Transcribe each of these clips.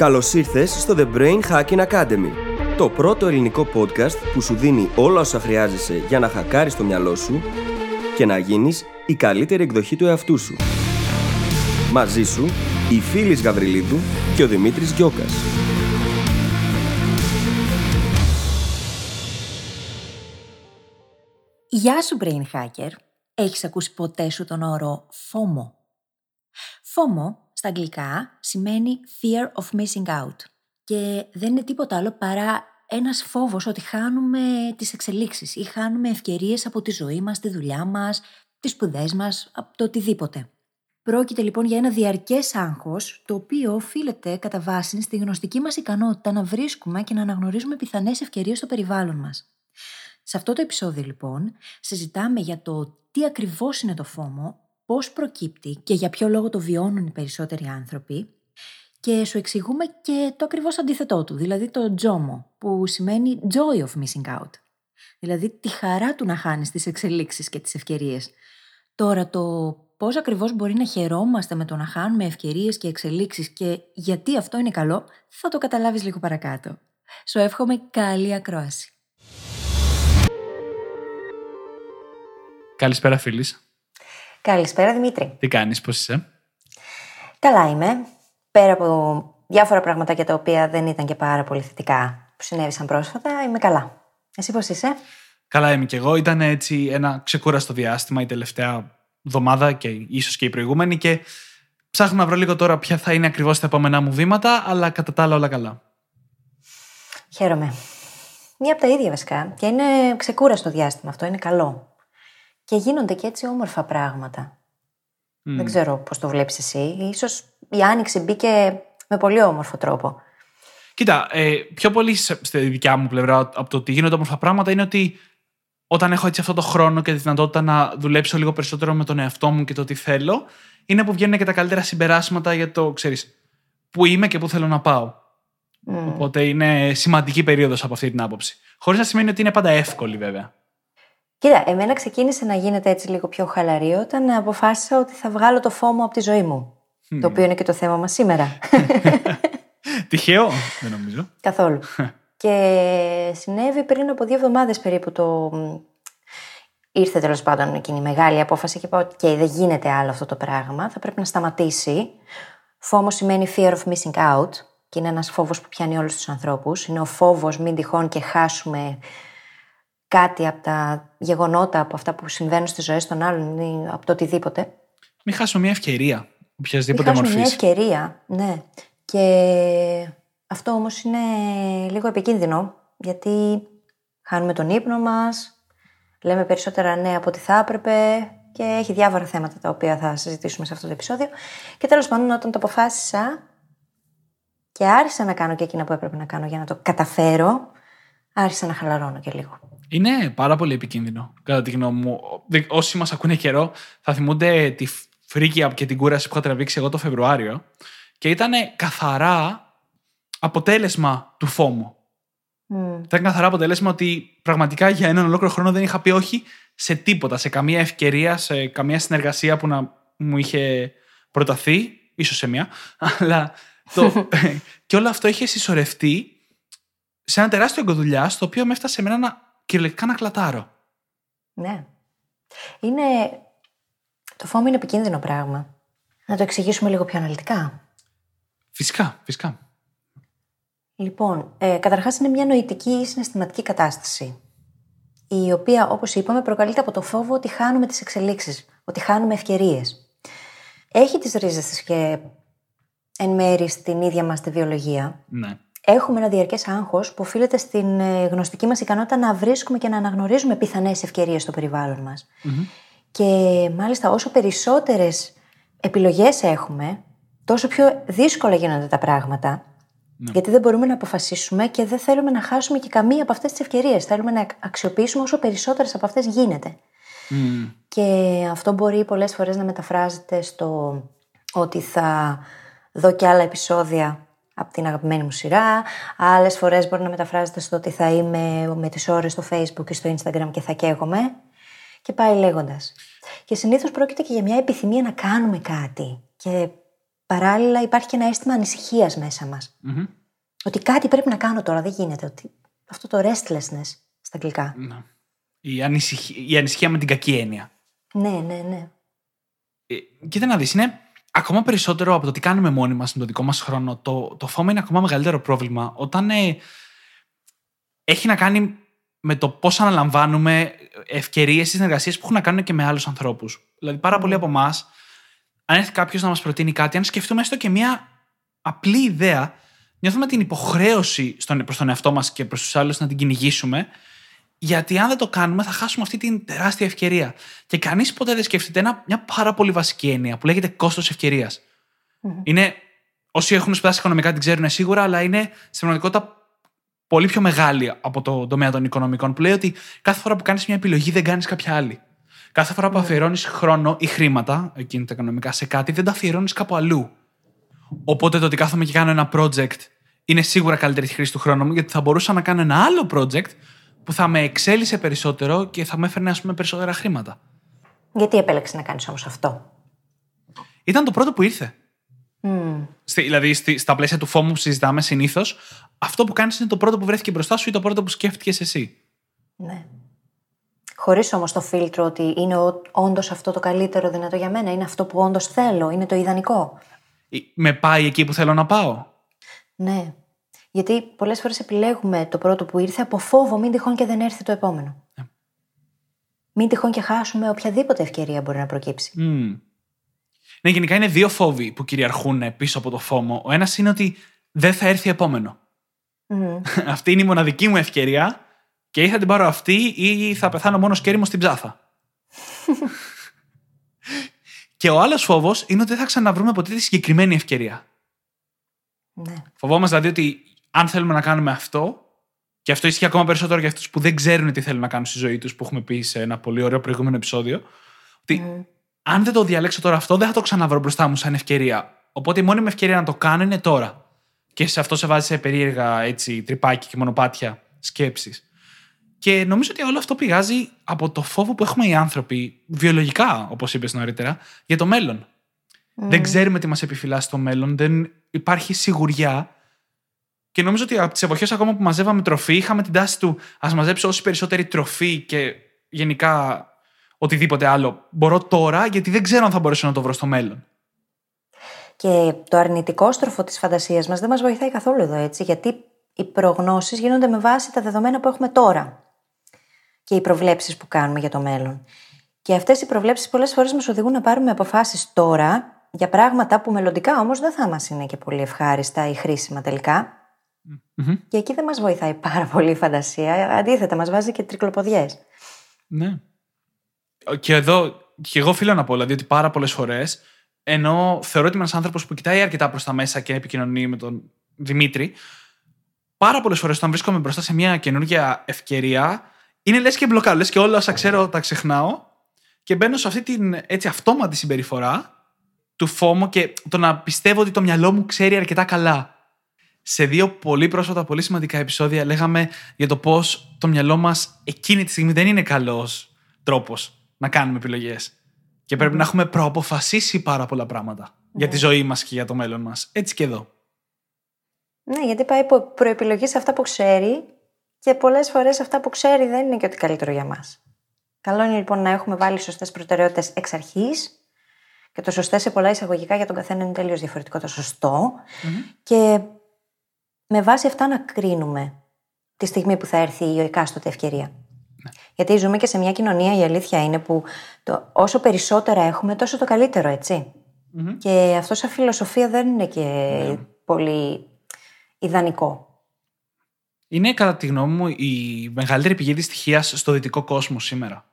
Καλώς ήρθες στο The Brain Hacking Academy, το πρώτο ελληνικό podcast που σου δίνει όλα όσα χρειάζεσαι για να χακάρεις το μυαλό σου και να γίνεις η καλύτερη εκδοχή του εαυτού σου. Μαζί σου, η Φίλης Γαβριλίδου και ο Δημήτρης Γιώκας. Γεια σου Brain Hacker. Έχεις ακούσει ποτέ σου τον όρο FOMO. FOMO στα αγγλικά σημαίνει Fear of Missing Out και δεν είναι τίποτα άλλο παρά ένας φόβος ότι χάνουμε τις εξελίξεις ή χάνουμε ευκαιρίες από τη ζωή μας, τη δουλειά μας, τις σπουδές μας, από το οτιδήποτε. Πρόκειται λοιπόν για ένα διαρκές άγχος, το οποίο οφείλεται κατά βάση στη γνωστική μας ικανότητα να βρίσκουμε και να αναγνωρίζουμε πιθανές ευκαιρίες στο περιβάλλον μας. Σε αυτό το επεισόδιο λοιπόν συζητάμε για το τι ακριβώς είναι το φόμο, πώς προκύπτει και για ποιο λόγο το βιώνουν οι περισσότεροι άνθρωποι και σου εξηγούμε και το ακριβώς αντίθετό του, δηλαδή το τζόμο, που σημαίνει joy of missing out. Δηλαδή τη χαρά του να χάνεις τις εξελίξεις και τις ευκαιρίες. Τώρα το πώς ακριβώς μπορεί να χαιρόμαστε με το να χάνουμε ευκαιρίες και εξελίξεις και γιατί αυτό είναι καλό, θα το καταλάβεις λίγο παρακάτω. Σου εύχομαι καλή ακρόαση. Καλησπέρα, φίλη. Καλησπέρα Δημήτρη. Τι κάνεις, πώς είσαι; Καλά είμαι. Πέρα από διάφορα πράγματα για τα οποία δεν ήταν και πάρα πολύ θετικά που συνέβησαν πρόσφατα, είμαι καλά. Εσύ πώς είσαι; Καλά είμαι κι εγώ. Ήταν έτσι ένα ξεκούραστο διάστημα η τελευταία εβδομάδα και ίσως και η προηγούμενη και ψάχνω να βρω λίγο τώρα ποια θα είναι ακριβώς τα επόμενά μου βήματα, αλλά κατά τα άλλα όλα καλά. Χαίρομαι. Μία από τα ίδια βασικά. Και είναι ξεκούραστο διάστημα αυτό, είναι καλό. Και γίνονται και έτσι όμορφα πράγματα. Δεν ξέρω πώς το βλέπεις εσύ. Ίσως η άνοιξη μπήκε με πολύ όμορφο τρόπο. Κοίτα, ε, πιο πολύ στη δικιά μου πλευρά από το ότι γίνονται όμορφα πράγματα είναι ότι όταν έχω έτσι αυτό το χρόνο και τη δυνατότητα να δουλέψω λίγο περισσότερο με τον εαυτό μου και το τι θέλω, είναι που βγαίνουν και τα καλύτερα συμπεράσματα για το, ξέρεις, που είμαι και που θέλω να πάω. Οπότε είναι σημαντική περίοδος από αυτή την άποψη. Χωρίς να σημαίνει ότι είναι πάντα εύκολη βέβαια. Κοίτα, εμένα ξεκίνησε να γίνεται έτσι λίγο πιο χαλαρή όταν αποφάσισα ότι θα βγάλω το φόμο από τη ζωή μου. Το οποίο είναι και το θέμα μας σήμερα. Τυχαίο, δεν νομίζω. Καθόλου. και συνέβη πριν από δύο εβδομάδες περίπου το... Ήρθε τέλος πάντων εκείνη η μεγάλη απόφαση και είπα ότι δεν γίνεται άλλο αυτό το πράγμα, θα πρέπει να σταματήσει. Φόμος σημαίνει fear of missing out και είναι ένας φόβος που πιάνει όλους τους ανθρώπους. Είναι ο φόβος μην τυχόν και χάσουμε κάτι από τα γεγονότα, από αυτά που συμβαίνουν στις ζωές των άλλων ή από το οτιδήποτε. Μην χάσουμε μια ευκαιρία, οποιασδήποτε μορφής. Μια ευκαιρία, ναι. Και αυτό όμως είναι λίγο επικίνδυνο, γιατί χάνουμε τον ύπνο μας, λέμε περισσότερα ναι από ό,τι θα έπρεπε και έχει διάφορα θέματα τα οποία θα συζητήσουμε σε αυτό το επεισόδιο. Και τέλος πάντων, όταν το αποφάσισα και άρχισα να κάνω και εκείνα που έπρεπε να κάνω για να το καταφέρω, άρχισα να χαλαρώνω και λίγο. Είναι πάρα πολύ επικίνδυνο, κατά τη γνώμη μου. Όσοι μας ακούνε καιρό, θα θυμούνται τη φρίκη και την κούραση που είχα τραβήξει εγώ το Φεβρουάριο. Και ήταν καθαρά αποτέλεσμα του φόμου. Mm. Ήταν καθαρά αποτέλεσμα ότι πραγματικά για έναν ολόκληρο χρόνο δεν είχα πει όχι σε τίποτα, σε καμία ευκαιρία, σε καμία συνεργασία που να μου είχε προταθεί, ίσως σε μία. Αλλά το... και όλο αυτό είχε συσσωρευτεί σε ένα τεράστιο εγκοδουλειά, στο οποίο με έφτασε εμένα να κυριολεκτικά να κλατάρω. Ναι. Είναι... Το φόβο είναι επικίνδυνο πράγμα. Να το εξηγήσουμε λίγο πιο αναλυτικά. Φυσικά, φυσικά. Λοιπόν, ε, καταρχάς είναι μια νοητική ή συναισθηματική κατάσταση η οποία, όπως είπαμε, προκαλείται από το φόβο ότι χάνουμε τις εξελίξεις, ότι χάνουμε ευκαιρίες. Έχει τις ρίζες της και εν μέρη στην ίδια μας τη βιολογία. Ναι έχουμε ένα διαρκές άγχος που οφείλεται στην ε, γνωστική μας ικανότητα να βρίσκουμε και να αναγνωρίζουμε πιθανές ευκαιρίες στο περιβάλλον μας. Και μάλιστα όσο περισσότερες επιλογές έχουμε, τόσο πιο δύσκολα γίνονται τα πράγματα. Ναι. Γιατί δεν μπορούμε να αποφασίσουμε και δεν θέλουμε να χάσουμε και καμία από αυτές τις ευκαιρίες. Θέλουμε να αξιοποιήσουμε όσο περισσότερες από αυτές γίνεται. Και αυτό μπορεί πολλές φορές να μεταφράζεται στο ότι θα δω και άλλα επεισόδια από την αγαπημένη μου σειρά. Άλλες φορές μπορεί να μεταφράζεται στο ότι θα είμαι με τις ώρες στο Facebook και στο Instagram και θα καίγομαι. Και πάει λέγοντας. Και συνήθως πρόκειται και για μια επιθυμία να κάνουμε κάτι. Και παράλληλα υπάρχει και ένα αίσθημα ανησυχίας μέσα μας. Ότι κάτι πρέπει να κάνω τώρα, δεν γίνεται. Ότι... Αυτό το restlessness στα αγγλικά. Ναι. Η, ανησυχία, η ανησυχία με την κακή έννοια. Ναι, ναι, ναι. Ε, κοίτα να δεις, είναι ακόμα περισσότερο από το τι κάνουμε μόνοι μας με το δικό μας χρόνο. Το, το φόβο είναι ακόμα μεγαλύτερο πρόβλημα όταν ε, έχει να κάνει με το πώς αναλαμβάνουμε ευκαιρίες ή συνεργασίες που έχουν να κάνουν και με άλλους ανθρώπους. Δηλαδή πάρα πολλοί από εμάς, αν έρθει κάποιος να μας προτείνει κάτι, αν σκεφτούμε έστω και μια απλή ιδέα, νιώθουμε την υποχρέωση στον, προς τον εαυτό μας και προς τους άλλους να την κυνηγήσουμε γιατί αν δεν το κάνουμε, θα χάσουμε αυτή την τεράστια ευκαιρία. Και κανείς ποτέ δεν σκέφτεται ένα, μια πάρα πολύ βασική έννοια που λέγεται κόστος ευκαιρίας. Είναι. Όσοι έχουν σπουδάσει οικονομικά την ξέρουν σίγουρα, αλλά είναι στην πραγματικότητα πολύ πιο μεγάλη από το τομέα των οικονομικών, που λέει ότι κάθε φορά που κάνεις μια επιλογή δεν κάνεις κάποια άλλη. Κάθε φορά που αφιερώνεις χρόνο ή χρήματα, εκείνη τα οικονομικά, σε κάτι, δεν τα αφιερώνεις κάπου αλλού. Οπότε το ότι κάθομαι και κάνω ένα project είναι σίγουρα καλύτερη χρήση του χρόνου μου, γιατί θα μπορούσα να κάνω ένα άλλο project που θα με εξέλισε περισσότερο και θα με έφερνε ας πούμε, περισσότερα χρήματα. Γιατί επέλεξε να κάνεις όμως αυτό; Ήταν το πρώτο που ήρθε. Mm. Στη, δηλαδή, στη, στα πλαίσια του φόμου που συζητάμε συνήθως, αυτό που κάνεις είναι το πρώτο που βρέθηκε μπροστά σου ή το πρώτο που σκέφτηκες εσύ; Ναι. Χωρίς όμως το φίλτρο ότι είναι όντως αυτό το καλύτερο δυνατό για μένα, είναι αυτό που όντως θέλω, είναι το ιδανικό. Με πάει εκεί που θέλω να πάω; Ναι. Γιατί πολλές φορές επιλέγουμε το πρώτο που ήρθε από φόβο, μην τυχόν και δεν έρθει το επόμενο. Yeah. Ναι. Μην τυχόν και χάσουμε οποιαδήποτε ευκαιρία μπορεί να προκύψει. Mm. Ναι, γενικά είναι δύο φόβοι που κυριαρχούν πίσω από το φόμο. Ο ένας είναι ότι δεν θα έρθει επόμενο. Mm. αυτή είναι η μοναδική μου ευκαιρία και ή θα την πάρω αυτή ή θα πεθάνω μόνος σκέριμο στην ψάθα. και ο άλλος φόβος είναι ότι δεν θα ξαναβρούμε ποτέ τη συγκεκριμένη ευκαιρία. Ναι. Φοβόμαστε δηλαδή ότι αν θέλουμε να κάνουμε αυτό, και αυτό ισχύει ακόμα περισσότερο για αυτούς που δεν ξέρουν τι θέλουν να κάνουν στη ζωή τους, που έχουμε πει σε ένα πολύ ωραίο προηγούμενο επεισόδιο, ότι αν δεν το διαλέξω τώρα αυτό, δεν θα το ξαναβρω μπροστά μου σαν ευκαιρία. Οπότε η μόνη μου ευκαιρία να το κάνω είναι τώρα. Και σε αυτό σε βάζει σε περίεργα έτσι, τρυπάκι και μονοπάτια σκέψεις. Και νομίζω ότι όλο αυτό πηγάζει από το φόβο που έχουμε οι άνθρωποι, βιολογικά, όπως είπες νωρίτερα, για το μέλλον. Δεν ξέρουμε τι μας επιφυλάσσει το μέλλον, δεν υπάρχει σιγουριά και νομίζω ότι από τις εποχές ακόμα που μαζεύαμε τροφή, είχαμε την τάση του ας μαζέψω όση περισσότερη τροφή και γενικά οτιδήποτε άλλο μπορώ τώρα, γιατί δεν ξέρω αν θα μπορέσω να το βρω στο μέλλον. Και το αρνητικό στροφό της φαντασίας μας δεν μας βοηθάει καθόλου εδώ έτσι, γιατί οι προγνώσεις γίνονται με βάση τα δεδομένα που έχουμε τώρα και οι προβλέψεις που κάνουμε για το μέλλον. Και αυτές οι προβλέψεις πολλές φορές μας οδηγούν να πάρουμε αποφάσεις τώρα για πράγματα που μελλοντικά όμως δεν θα μας είναι και πολύ ευχάριστα ή χρήσιμα τελικά. Mm-hmm. Και εκεί δεν μας βοηθάει πάρα πολύ η φαντασία. Αντίθετα, μας βάζει και τρικλοποδιές. Ναι. Και εδώ, και εγώ οφείλω να πω, δηλαδή ότι πάρα πολλές φορές, ενώ θεωρώ ότι είμαι ένας άνθρωπος που κοιτάει αρκετά προς τα μέσα και επικοινωνεί με τον Δημήτρη, πάρα πολλές φορές όταν βρίσκομαι μπροστά σε μια καινούργια ευκαιρία, είναι λες και μπλοκάρω. Λες και όλα όσα ξέρω τα ξεχνάω και μπαίνω σε αυτή την έτσι αυτόματη συμπεριφορά του φόμου και το να πιστεύω ότι το μυαλό μου ξέρει αρκετά καλά σε δύο πολύ πρόσφατα, πολύ σημαντικά επεισόδια λέγαμε για το πώς το μυαλό μας εκείνη τη στιγμή δεν είναι καλός τρόπος να κάνουμε επιλογές. Και πρέπει να έχουμε προαποφασίσει πάρα πολλά πράγματα για τη ζωή μας και για το μέλλον μας. Έτσι και εδώ. Ναι, γιατί πάει προεπιλογής σε αυτά που ξέρει και πολλές φορές αυτά που ξέρει δεν είναι και ότι καλύτερο για μας. Καλό είναι λοιπόν να έχουμε βάλει σωστές προτεραιότητες εξ αρχής και το σωστέ σε πολλά εισαγωγικά για τον καθένα είναι τελείως διαφορετικό το σωστο Και με βάση αυτά να κρίνουμε τη στιγμή που θα έρθει η εκάστοτε ευκαιρία. Ναι. Γιατί ζούμε και σε μια κοινωνία, η αλήθεια είναι που το, όσο περισσότερα έχουμε, τόσο το καλύτερο, Και αυτό σαν φιλοσοφία δεν είναι και ναι. πολύ ιδανικό. Είναι κατά τη γνώμη μου η μεγαλύτερη πηγή δυστυχίας στο δυτικό κόσμο σήμερα.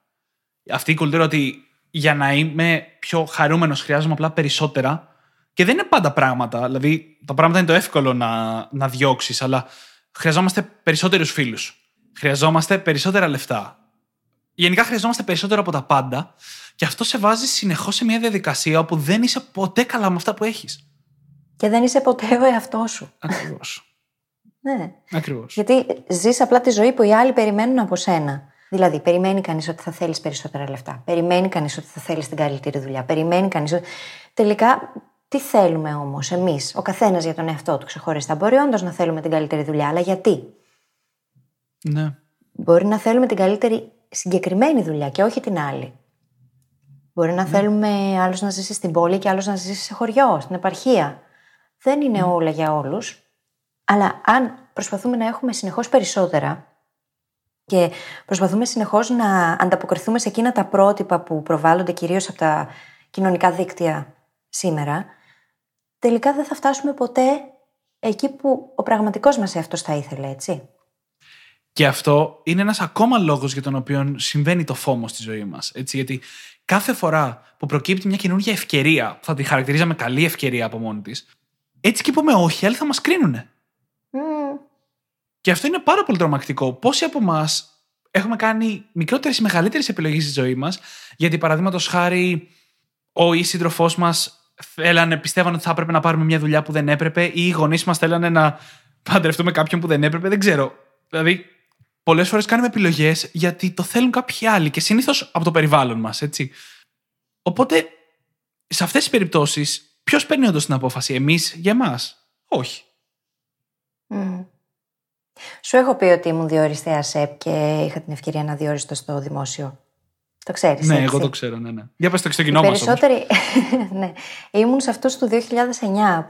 Αυτή η κουλτούρα ότι για να είμαι πιο χαρούμενος χρειάζομαι απλά περισσότερα και δεν είναι πάντα πράγματα. Δηλαδή, τα πράγματα είναι το εύκολο να, να διώξεις, αλλά χρειαζόμαστε περισσότερους φίλους. Χρειαζόμαστε περισσότερα λεφτά. Γενικά χρειαζόμαστε περισσότερο από τα πάντα. Και αυτό σε βάζει συνεχώς σε μια διαδικασία όπου δεν είσαι ποτέ καλά με αυτά που έχεις. Και δεν είσαι ποτέ ο εαυτός σου. Ακριβώς. ναι. Ακριβώς. Γιατί ζεις απλά τη ζωή που οι άλλοι περιμένουν από σένα. Δηλαδή, περιμένει κανείς ότι θα θέλεις περισσότερα λεφτά. Περιμένει κανείς ότι θα θέλεις την καλύτερη δουλειά. Περιμένει κανείς ότι. Τελικά, Τι θέλουμε όμως εμείς, ο καθένας για τον εαυτό του ξεχωριστά; Μπορεί όντως να θέλουμε την καλύτερη δουλειά, αλλά γιατί; Ναι. Μπορεί να θέλουμε την καλύτερη συγκεκριμένη δουλειά και όχι την άλλη. Μπορεί να θέλουμε άλλος να ζήσει στην πόλη και άλλος να ζήσει σε χωριό, στην επαρχία. Δεν είναι όλα για όλους. Αλλά αν προσπαθούμε να έχουμε συνεχώς περισσότερα και προσπαθούμε συνεχώς να ανταποκριθούμε σε εκείνα τα πρότυπα που προβάλλονται κυρίως από τα κοινωνικά δίκτυα σήμερα, τελικά δεν θα φτάσουμε ποτέ εκεί που ο πραγματικός μας εαυτός θα ήθελε, έτσι. Και αυτό είναι ένας ακόμα λόγος για τον οποίο συμβαίνει το φόμο στη ζωή μας. Γιατί κάθε φορά που προκύπτει μια καινούργια ευκαιρία, που θα τη χαρακτηρίζαμε καλή ευκαιρία από μόνη της, έτσι και πούμε όχι, άλλοι θα μας κρίνουν. Και αυτό είναι πάρα πολύ τρομακτικό. Πόσοι από εμάς έχουμε κάνει μικρότερες ή μεγαλύτερες επιλογές στη ζωή μας, γιατί παραδείγματος χάρη ο ή σύντροφός μας θέλανε, πιστεύαν ότι θα έπρεπε να πάρουμε μια δουλειά που δεν έπρεπε, ή οι γονείς μας θέλανε να παντρευτούμε κάποιον που δεν έπρεπε. Δεν ξέρω. Δηλαδή, πολλές φορές κάνουμε επιλογές γιατί το θέλουν κάποιοι άλλοι και συνήθως από το περιβάλλον μας, έτσι. Οπότε, σε αυτές τις περιπτώσεις, ποιος παίρνει όντως την απόφαση, εμείς για εμάς; Όχι. Σου έχω πει ότι ήμουν διοριστέας ΣΕΠ και είχα την ευκαιρία να διοριστώ στο δημόσιο. Το ξέρεις. Ναι, εγώ το ξέρω, ναι, ναι. Για πες το και στο κοινό μα. Περισσότεροι. ναι. Ήμουν σε αυτούς του 2009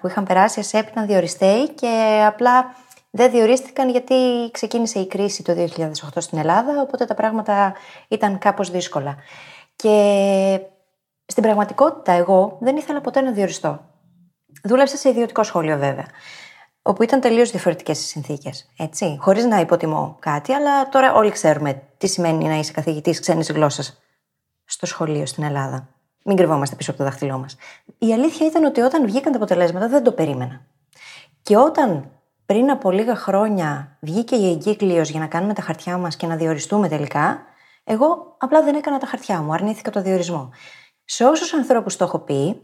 που είχαν περάσει ΕΣΕΠ, ήταν διοριστέοι και απλά δεν διορίστηκαν γιατί ξεκίνησε η κρίση το 2008 στην Ελλάδα, οπότε τα πράγματα ήταν κάπως δύσκολα. Και στην πραγματικότητα εγώ δεν ήθελα ποτέ να διοριστώ. Δούλεψα σε ιδιωτικό σχολείο βέβαια, όπου ήταν τελείως διαφορετικές οι συνθήκες. Χωρίς να υποτιμώ κάτι, αλλά τώρα όλοι ξέρουμε τι σημαίνει να είσαι καθηγητής ξένης γλώσσας στο σχολείο στην Ελλάδα. Μην κρυβόμαστε πίσω από το δάχτυλό μας. Η αλήθεια ήταν ότι όταν βγήκαν τα αποτελέσματα δεν το περίμενα. Και όταν πριν από λίγα χρόνια βγήκε η εγκύκλιος για να κάνουμε τα χαρτιά μας και να διοριστούμε τελικά, εγώ απλά δεν έκανα τα χαρτιά μου, αρνήθηκα το διορισμό. Σε όσους ανθρώπους το έχω πει,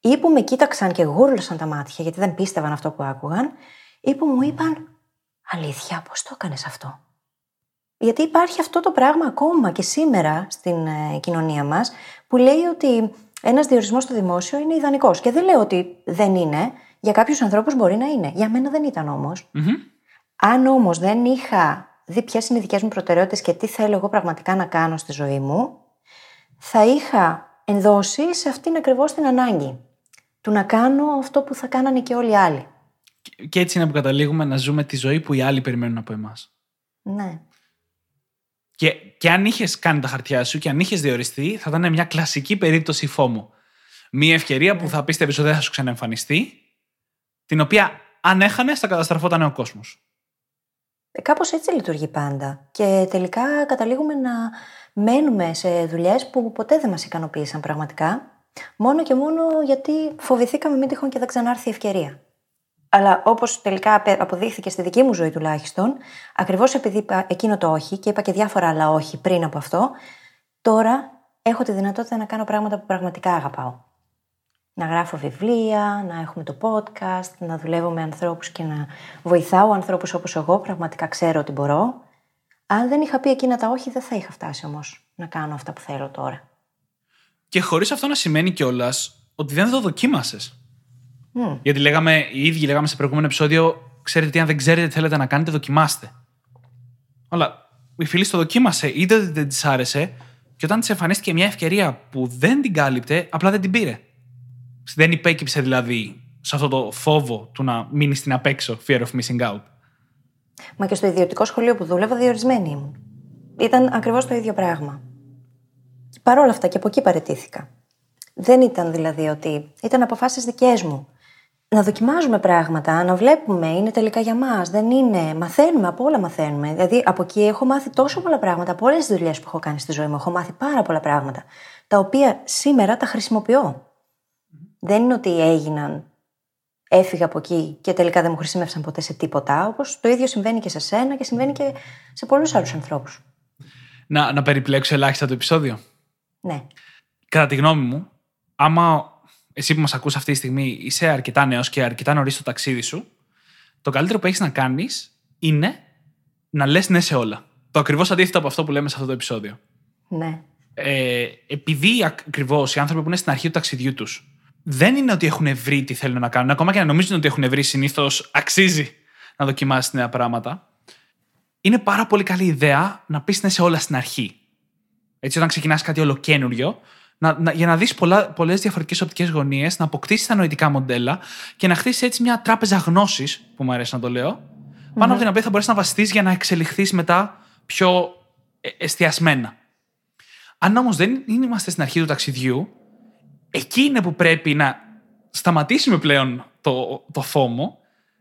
ή που με κοίταξαν και γούρλωσαν τα μάτια γιατί δεν πίστευαν αυτό που άκουγαν, ή που μου είπαν Αλήθεια, πώς το έκανες αυτό; Γιατί υπάρχει αυτό το πράγμα ακόμα και σήμερα στην ε, κοινωνία μας, που λέει ότι ένας διορισμός στο δημόσιο είναι ιδανικός. Και δεν λέω ότι δεν είναι. Για κάποιους ανθρώπους μπορεί να είναι. Για μένα δεν ήταν όμως. Αν όμως δεν είχα δει ποιες είναι οι δικές μου προτεραιότητες και τι θέλω εγώ πραγματικά να κάνω στη ζωή μου, θα είχα ενδώσει σε αυτήν ακριβώς την ανάγκη. Του να κάνω αυτό που θα κάνανε και όλοι οι άλλοι. Και έτσι είναι που καταλήγουμε να ζούμε τη ζωή που οι άλλοι περιμένουν από εμάς. Ναι. Και, και αν είχες κάνει τα χαρτιά σου και αν είχες διοριστεί, θα ήταν μια κλασική περίπτωση φόμου. Μια ευκαιρία που θα πίστευε ότι δεν θα σου ξαναεμφανιστεί, την οποία αν έχανε, θα καταστραφόταν ο κόσμος. Ε, Κάπως έτσι λειτουργεί πάντα. Και τελικά καταλήγουμε να μένουμε σε δουλειές που ποτέ δεν μας ικανοποίησαν πραγματικά. Μόνο και μόνο γιατί φοβηθήκαμε μην τυχόν και δεν ξανάρθει η ευκαιρία. Αλλά όπως τελικά αποδείχθηκε στη δική μου ζωή τουλάχιστον, ακριβώς επειδή είπα εκείνο το όχι και είπα και διάφορα άλλα όχι πριν από αυτό, τώρα έχω τη δυνατότητα να κάνω πράγματα που πραγματικά αγαπάω. Να γράφω βιβλία, να έχουμε το podcast, να δουλεύω με ανθρώπους και να βοηθάω ανθρώπους όπως εγώ, πραγματικά ξέρω ότι μπορώ. Αν δεν είχα πει εκείνα τα όχι, δεν θα είχα φτάσει όμως να κάνω αυτά που θέλω τώρα. Και χωρίς αυτό να σημαίνει κιόλας ότι δεν το δοκίμασες. Mm. Γιατί λέγαμε, οι ίδιοι λέγαμε σε προηγούμενο επεισόδιο, ξέρετε τι, αν δεν ξέρετε τι θέλετε να κάνετε, δοκιμάστε. Αλλά η φίλη το δοκίμασε, είδε ότι δεν της άρεσε, και όταν της εμφανίστηκε μια ευκαιρία που δεν την κάλυπτε, απλά δεν την πήρε. Δεν υπέκυψε δηλαδή σε αυτό το φόβο του να μείνει στην απέξω, fear of missing out. Μα και στο ιδιωτικό σχολείο που δούλευα, διορισμένη ήμουν. Ήταν ακριβώς το ίδιο πράγμα. Παρ' όλα αυτά και από εκεί παρετήθηκα. Δεν ήταν δηλαδή ότι ήταν αποφάσεις δικές μου να δοκιμάζουμε πράγματα, να βλέπουμε, είναι τελικά για μας. Δεν είναι. Μαθαίνουμε, από όλα μαθαίνουμε. Δηλαδή, από εκεί έχω μάθει τόσο πολλά πράγματα, από όλες τις δουλειές που έχω κάνει στη ζωή μου. Έχω μάθει πάρα πολλά πράγματα, τα οποία σήμερα τα χρησιμοποιώ. Δεν είναι ότι έγιναν, έφυγα από εκεί και τελικά δεν μου χρησιμεύσαν ποτέ σε τίποτα. Όπως το ίδιο συμβαίνει και σε σένα και συμβαίνει και σε πολλούς άλλους ανθρώπους. Να, να περιπλέξω ελάχιστα το επεισόδιο. Ναι. Κατά τη γνώμη μου, άμα εσύ που μας ακούς αυτή τη στιγμή είσαι αρκετά νέος και αρκετά νωρίς στο ταξίδι σου, το καλύτερο που έχεις να κάνεις είναι να λες ναι σε όλα. Το ακριβώς αντίθετο από αυτό που λέμε σε αυτό το επεισόδιο. Ναι. Ε, επειδή ακριβώς οι άνθρωποι που είναι στην αρχή του ταξιδιού τους δεν είναι ότι έχουν βρει τι θέλουν να κάνουν. Ακόμα και να νομίζουν ότι έχουν βρει, συνήθως αξίζει να δοκιμάσεις νέα πράγματα. Είναι πάρα πολύ καλή ιδέα να πεις ναι σε όλα στην αρχή. Έτσι, όταν ξεκινάς κάτι ολοκένουργιο, να, να, για να δεις πολλές διαφορετικές οπτικές γωνίες, να αποκτήσεις τα νοητικά μοντέλα και να χτίσεις έτσι μια τράπεζα γνώσης, που μου αρέσει να το λέω, πάνω από την οποία θα μπορέσεις να βασιστείς για να εξελιχθείς μετά πιο ε, εστιασμένα. Αν όμως δεν είμαστε στην αρχή του ταξιδιού, εκεί είναι που πρέπει να σταματήσουμε πλέον το, το φόμο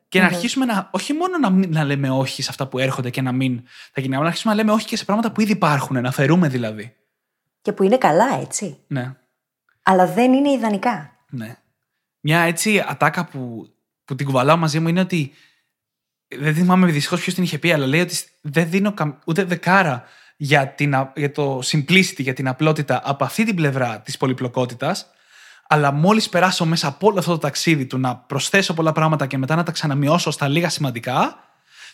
και να αρχίσουμε να, όχι μόνο να, να λέμε όχι σε αυτά που έρχονται και να μην τα γίνει, αλλά να αρχίσουμε να λέμε όχι και σε πράγματα που ήδη υπάρχουν, να φερούμε δηλαδή. Και που είναι καλά, έτσι. Ναι. Αλλά δεν είναι ιδανικά. Ναι. Μια έτσι ατάκα που, που την κουβαλάω μαζί μου είναι ότι. Δεν θυμάμαι δυστυχώς ποιος την είχε πει, αλλά λέει ότι δεν δίνω ούτε δεκάρα για, την, για το simplicity, για την απλότητα από αυτή την πλευρά της πολυπλοκότητας. Αλλά μόλις περάσω μέσα από όλο αυτό το ταξίδι του να προσθέσω πολλά πράγματα και μετά να τα ξαναμειώσω στα λίγα σημαντικά,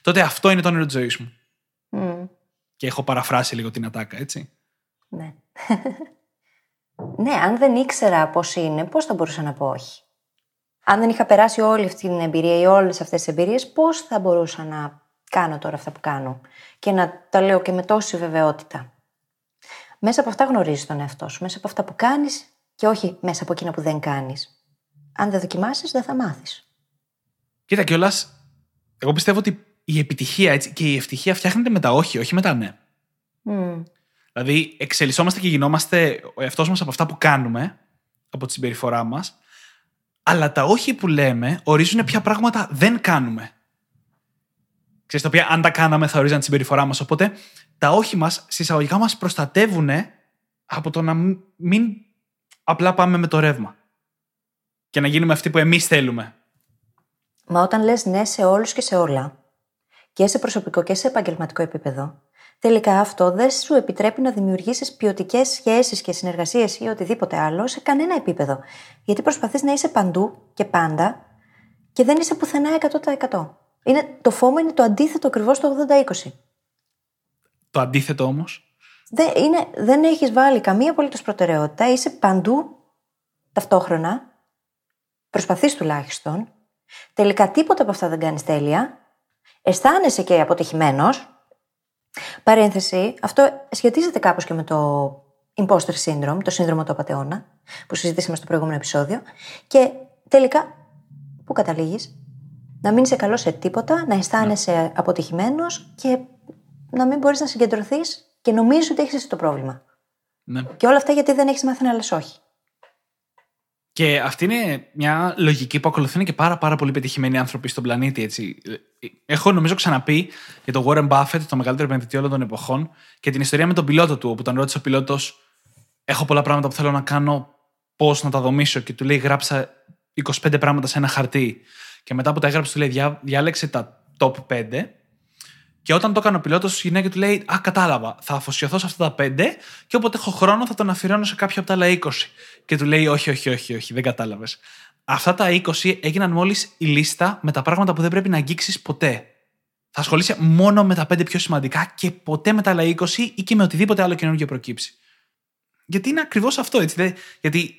τότε αυτό είναι το όνειρο της ζωής μου. Mm. Και έχω παραφράσει λίγο την ατάκα, έτσι. Ναι. ναι, αν δεν ήξερα πώς είναι, πώς θα μπορούσα να πω όχι. Αν δεν είχα περάσει όλη αυτή την εμπειρία ή όλες αυτές τις εμπειρίες, πώς θα μπορούσα να κάνω τώρα αυτά που κάνω και να τα λέω και με τόση βεβαιότητα. Μέσα από αυτά γνωρίζεις τον εαυτό σου, μέσα από αυτά που κάνεις και όχι μέσα από εκείνα που δεν κάνεις. Αν δεν δοκιμάσεις, δεν θα μάθεις. Κοίτα κιόλας, εγώ πιστεύω ότι η επιτυχία έτσι, και η ευτυχία φτιάχνεται με τα όχι, όχι με τα ναι. Mm. Δηλαδή, εξελισσόμαστε και γινόμαστε ο εαυτός μας από αυτά που κάνουμε, από τη συμπεριφορά μας, αλλά τα όχι που λέμε ορίζουν ποια πράγματα δεν κάνουμε. Ξέρεις, τα οποία αν τα κάναμε θα ορίζαν τη συμπεριφορά μας. Οπότε τα όχι μας, συσσαγωγικά μας προστατεύουν από το να μην απλά πάμε με το ρεύμα. Και να γίνουμε αυτοί που εμείς θέλουμε. Μα όταν λες ναι σε όλους και σε όλα, και σε προσωπικό και σε επαγγελματικό επίπεδο, τελικά αυτό δεν σου επιτρέπει να δημιουργήσεις ποιοτικές σχέσεις και συνεργασίες ή οτιδήποτε άλλο σε κανένα επίπεδο. Γιατί προσπαθείς να είσαι παντού και πάντα και δεν είσαι πουθενά 100%. Είναι, το φόμο είναι το αντίθετο ακριβώς το 80-20. Το αντίθετο όμως; Δεν, δεν έχεις βάλει καμία απολύτως προτεραιότητα, είσαι παντού ταυτόχρονα. Προσπαθείς τουλάχιστον. Τελικά τίποτα από αυτά δεν κάνεις τέλεια. Αισθάνεσαι και αποτυχημένος, Παρένθεση, αυτό σχετίζεται κάπως και με το imposter syndrome, το σύνδρομο του απαταιώνα, που συζητήσαμε στο προηγούμενο επεισόδιο. Και τελικά, πού καταλήγεις; Να μην είσαι καλός σε τίποτα, να αισθάνεσαι ναι. αποτυχημένος και να μην μπορείς να συγκεντρωθείς και νομίζεις ότι έχεις εσύ το πρόβλημα. Ναι. Και όλα αυτά γιατί δεν έχεις μάθει να λες όχι. Και αυτή είναι μια λογική που ακολουθούν και πάρα, πάρα πολύ πετυχημένοι άνθρωποι στον πλανήτη. Έτσι. Έχω νομίζω ξαναπεί για τον Warren Buffett, το μεγαλύτερο επενδυτή όλων των εποχών, και την ιστορία με τον πιλότο του, όπου τον ρώτησε ο πιλότος: Έχω πολλά πράγματα που θέλω να κάνω, πώς να τα δομήσω; Και του λέει: Γράψα 25 πράγματα σε ένα χαρτί. Και μετά που τα έγραψε, του λέει: Διάλεξε τα top 5 και όταν το έκανε ο πιλότος, η γυναίκα του λέει: Α, κατάλαβα, θα αφοσιωθώ σε αυτά τα πέντε και όποτε έχω χρόνο θα τον αφιερώνω σε κάποια από τα άλλα 20. Και του λέει: Όχι, όχι, όχι, όχι, δεν κατάλαβες. Αυτά τα 20 έγιναν μόλις η λίστα με τα πράγματα που δεν πρέπει να αγγίξεις ποτέ. Θα ασχολείσαι μόνο με τα πέντε πιο σημαντικά και ποτέ με τα άλλα 20 ή και με οτιδήποτε άλλο καινούργιο προκύψει. Γιατί είναι ακριβώς αυτό, έτσι. Δε, γιατί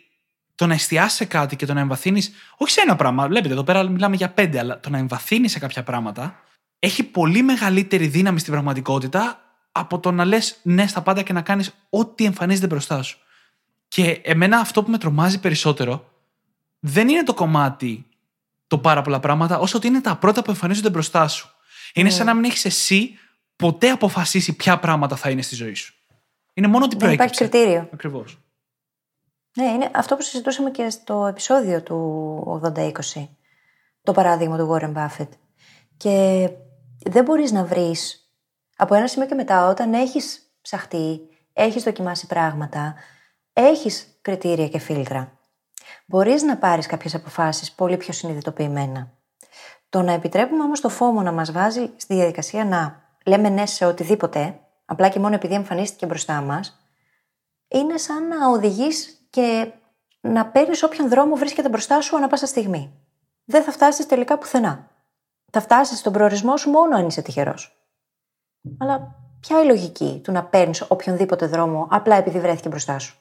το να εστιάσεις σε κάτι και το να εμβαθύνεις, όχι σε ένα πράγμα, βλέπετε εδώ πέρα μιλάμε για πέντε, αλλά το να εμβαθύνεις σε κάποια πράγματα έχει πολύ μεγαλύτερη δύναμη στην πραγματικότητα από το να λες ναι στα πάντα και να κάνεις ό,τι εμφανίζεται μπροστά σου. Και εμένα αυτό που με τρομάζει περισσότερο δεν είναι το κομμάτι το πάρα πολλά πράγματα, όσο ότι είναι τα πρώτα που εμφανίζονται μπροστά σου. Είναι σαν να μην έχεις εσύ ποτέ αποφασίσει ποια πράγματα θα είναι στη ζωή σου. Είναι μόνο ότι προέκυψε. Δεν υπάρχει κριτήριο. Ακριβώς. Ναι, είναι αυτό που συζητούσαμε και στο επεισόδιο του 80-20. Το παράδειγμα του Warren Buffett. Και δεν μπορείς να βρεις από ένα σημείο και μετά όταν έχεις ψαχτεί, έχεις δοκιμάσει πράγματα, έχεις κριτήρια και φίλτρα. Μπορείς να πάρεις κάποιες αποφάσεις πολύ πιο συνειδητοποιημένα. Το να επιτρέπουμε όμως το φόμο να μας βάζει στη διαδικασία να λέμε ναι σε οτιδήποτε, απλά και μόνο επειδή εμφανίστηκε μπροστά μας, είναι σαν να οδηγείς και να παίρνεις όποιον δρόμο βρίσκεται μπροστά σου ανα πάσα στιγμή. Δεν θα φτάσεις τελικά πουθενά θα φτάσεις στον προορισμό σου μόνο αν είσαι τυχερός. Αλλά ποια είναι η λογική του να παίρνεις οποιονδήποτε δρόμο απλά επειδή βρέθηκε μπροστά σου;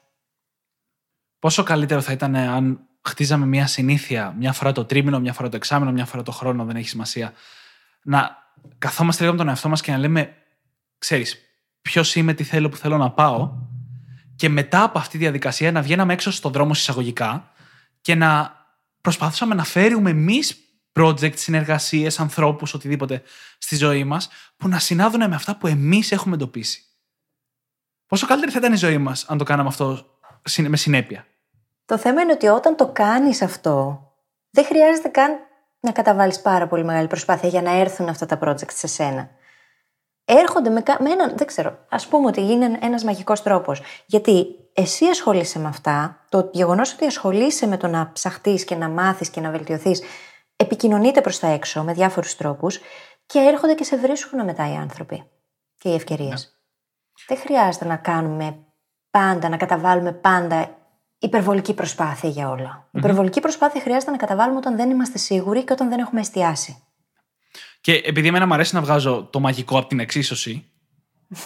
Πόσο καλύτερο θα ήταν αν χτίζαμε μια συνήθεια μια φορά το τρίμηνο, μια φορά το εξάμηνο, μια φορά το χρόνο, δεν έχει σημασία. Να καθόμαστε λίγο με τον εαυτό μας και να λέμε, ξέρεις, ποιος είμαι, τι θέλω, που θέλω να πάω. Και μετά από αυτή τη διαδικασία να βγαίναμε έξω στον δρόμο εισαγωγικά και να προσπαθούσαμε να φέρουμε εμείς project, συνεργασίες, ανθρώπους, οτιδήποτε στη ζωή μας που να συνάδουν με αυτά που εμείς έχουμε εντοπίσει. Πόσο καλύτερη θα ήταν η ζωή μας αν το κάναμε αυτό με συνέπεια; Το θέμα είναι ότι όταν το κάνεις αυτό, δεν χρειάζεται καν να καταβάλεις πάρα πολύ μεγάλη προσπάθεια για να έρθουν αυτά τα project σε σένα. Έρχονται με, με έναν, δεν ξέρω, ας πούμε ότι είναι ένας μαγικός τρόπος. Γιατί εσύ ασχολείσαι με αυτά, το γεγονός ότι ασχολείσαι με το να ψαχτείς και να μάθεις και να βελτιωθείς, επικοινωνείται προς τα έξω με διάφορους τρόπους και έρχονται και σε βρίσκουν μετά οι άνθρωποι και οι ευκαιρίες. Ναι. Δεν χρειάζεται να κάνουμε πάντα, να καταβάλουμε πάντα υπερβολική προσπάθεια για όλα. Mm-hmm. Υπερβολική προσπάθεια χρειάζεται να καταβάλουμε όταν δεν είμαστε σίγουροι και όταν δεν έχουμε εστιάσει. Και επειδή εμένα μου αρέσει να βγάζω το μαγικό από την εξίσωση,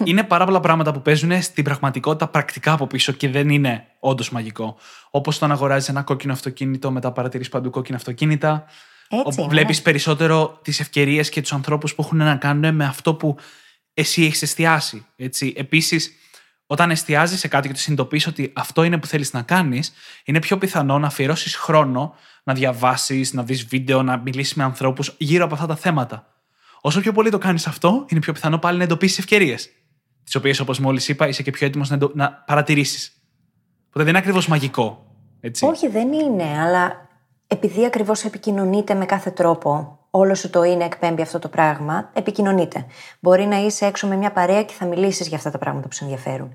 είναι πάρα πολλά πράγματα που παίζουν στην πραγματικότητα πρακτικά από πίσω και δεν είναι όντως μαγικό. Όπως το να αγοράζεις ένα κόκκινο αυτοκίνητο, μετά παρατηρείς παντού κόκκινα αυτοκίνητα. Έτσι, Βλέπεις περισσότερο τις ευκαιρίες και τους ανθρώπους που έχουν να κάνουν με αυτό που εσύ έχεις εστιάσει. Επίσης, όταν εστιάζεις σε κάτι και το συνειδητοποιείς ότι αυτό είναι που θέλεις να κάνεις, είναι πιο πιθανό να αφιερώσεις χρόνο να διαβάσεις, να δεις βίντεο, να μιλήσεις με ανθρώπους γύρω από αυτά τα θέματα. Όσο πιο πολύ το κάνεις αυτό, είναι πιο πιθανό πάλι να εντοπίσεις ευκαιρίες. Τις οποίες, όπως μόλις είπα, είσαι και πιο έτοιμος να, να παρατηρήσεις. Οπότε δεν είναι ακριβώς μαγικό. Έτσι. Όχι, δεν είναι, αλλά επειδή ακριβώς επικοινωνείτε με κάθε τρόπο, όλο σου το είναι εκπέμπει αυτό το πράγμα, επικοινωνείτε. Μπορεί να είσαι έξω με μια παρέα και θα μιλήσεις για αυτά τα πράγματα που σε ενδιαφέρουν.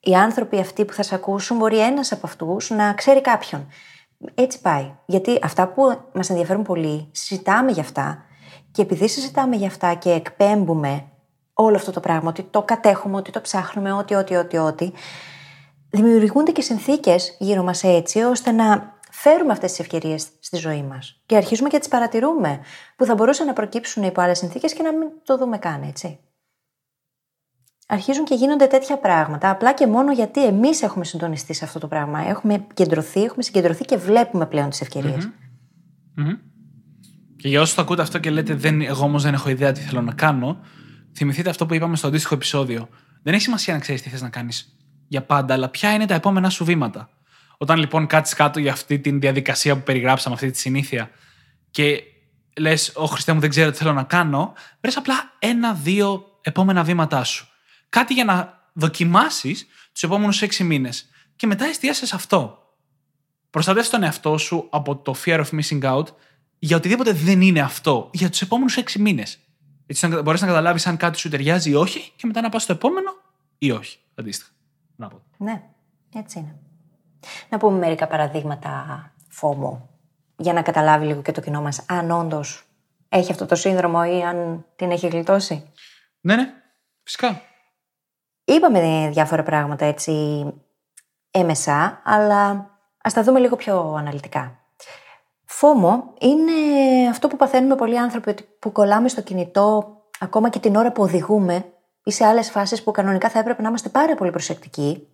Οι άνθρωποι αυτοί που θα σε ακούσουν, μπορεί ένας από αυτούς να ξέρει κάποιον. Έτσι πάει. Γιατί αυτά που μας ενδιαφέρουν πολύ, συζητάμε για αυτά. Και επειδή συζητάμε για αυτά και εκπέμπουμε όλο αυτό το πράγμα, ότι το κατέχουμε, ότι το ψάχνουμε, ότι, ότι, ότι, ότι, δημιουργούνται και συνθήκες γύρω μας έτσι, ώστε να φέρουμε αυτές τις ευκαιρίες στη ζωή μας. Και αρχίζουμε και τις παρατηρούμε, που θα μπορούσαν να προκύψουν υπό άλλες συνθήκες και να μην το δούμε καν, έτσι. Αρχίζουν και γίνονται τέτοια πράγματα, απλά και μόνο γιατί εμείς έχουμε συντονιστεί σε αυτό το πράγμα. Έχουμε κεντρωθεί, έχουμε συγκεντρωθεί και βλέπουμε πλέον τις ευκαιριε Και για όσους το ακούτε αυτό και λέτε, δεν, εγώ όμως δεν έχω ιδέα τι θέλω να κάνω, θυμηθείτε αυτό που είπαμε στο αντίστοιχο επεισόδιο. Δεν έχει σημασία να ξέρεις τι θες να κάνεις για πάντα, αλλά ποια είναι τα επόμενά σου βήματα. Όταν λοιπόν κάτσεις κάτω για αυτή τη διαδικασία που περιγράψαμε, αυτή τη συνήθεια, και λες, Ω Χριστέ μου, δεν ξέρω τι θέλω να κάνω, βρει απλά ένα-δύο επόμενα βήματά σου. Κάτι για να δοκιμάσεις τους επόμενους έξι μήνες. Και μετά εστίασε σε αυτό. Προστατεύει τον εαυτό σου από το fear of missing out για οτιδήποτε δεν είναι αυτό για τους επόμενους έξι μήνες. Έτσι να μπορείς να καταλάβεις αν κάτι σου ταιριάζει ή όχι και μετά να πας στο επόμενο ή όχι. Αντίστοιχα. Να πω. Ναι, έτσι είναι. Να πούμε μερικά παραδείγματα φόμο για να καταλάβει λίγο και το κοινό μας αν όντως έχει αυτό το σύνδρομο ή αν την έχει γλιτώσει. Ναι, ναι, φυσικά. Είπαμε διάφορα πράγματα έτσι έμεσα, αλλά ας τα δούμε λίγο πιο αναλυτικά. Φόμο είναι αυτό που παθαίνουμε πολλοί άνθρωποι που κολλάμε στο κινητό ακόμα και την ώρα που οδηγούμε ή σε άλλες φάσεις που κανονικά θα έπρεπε να είμαστε πάρα πολύ προσεκτικοί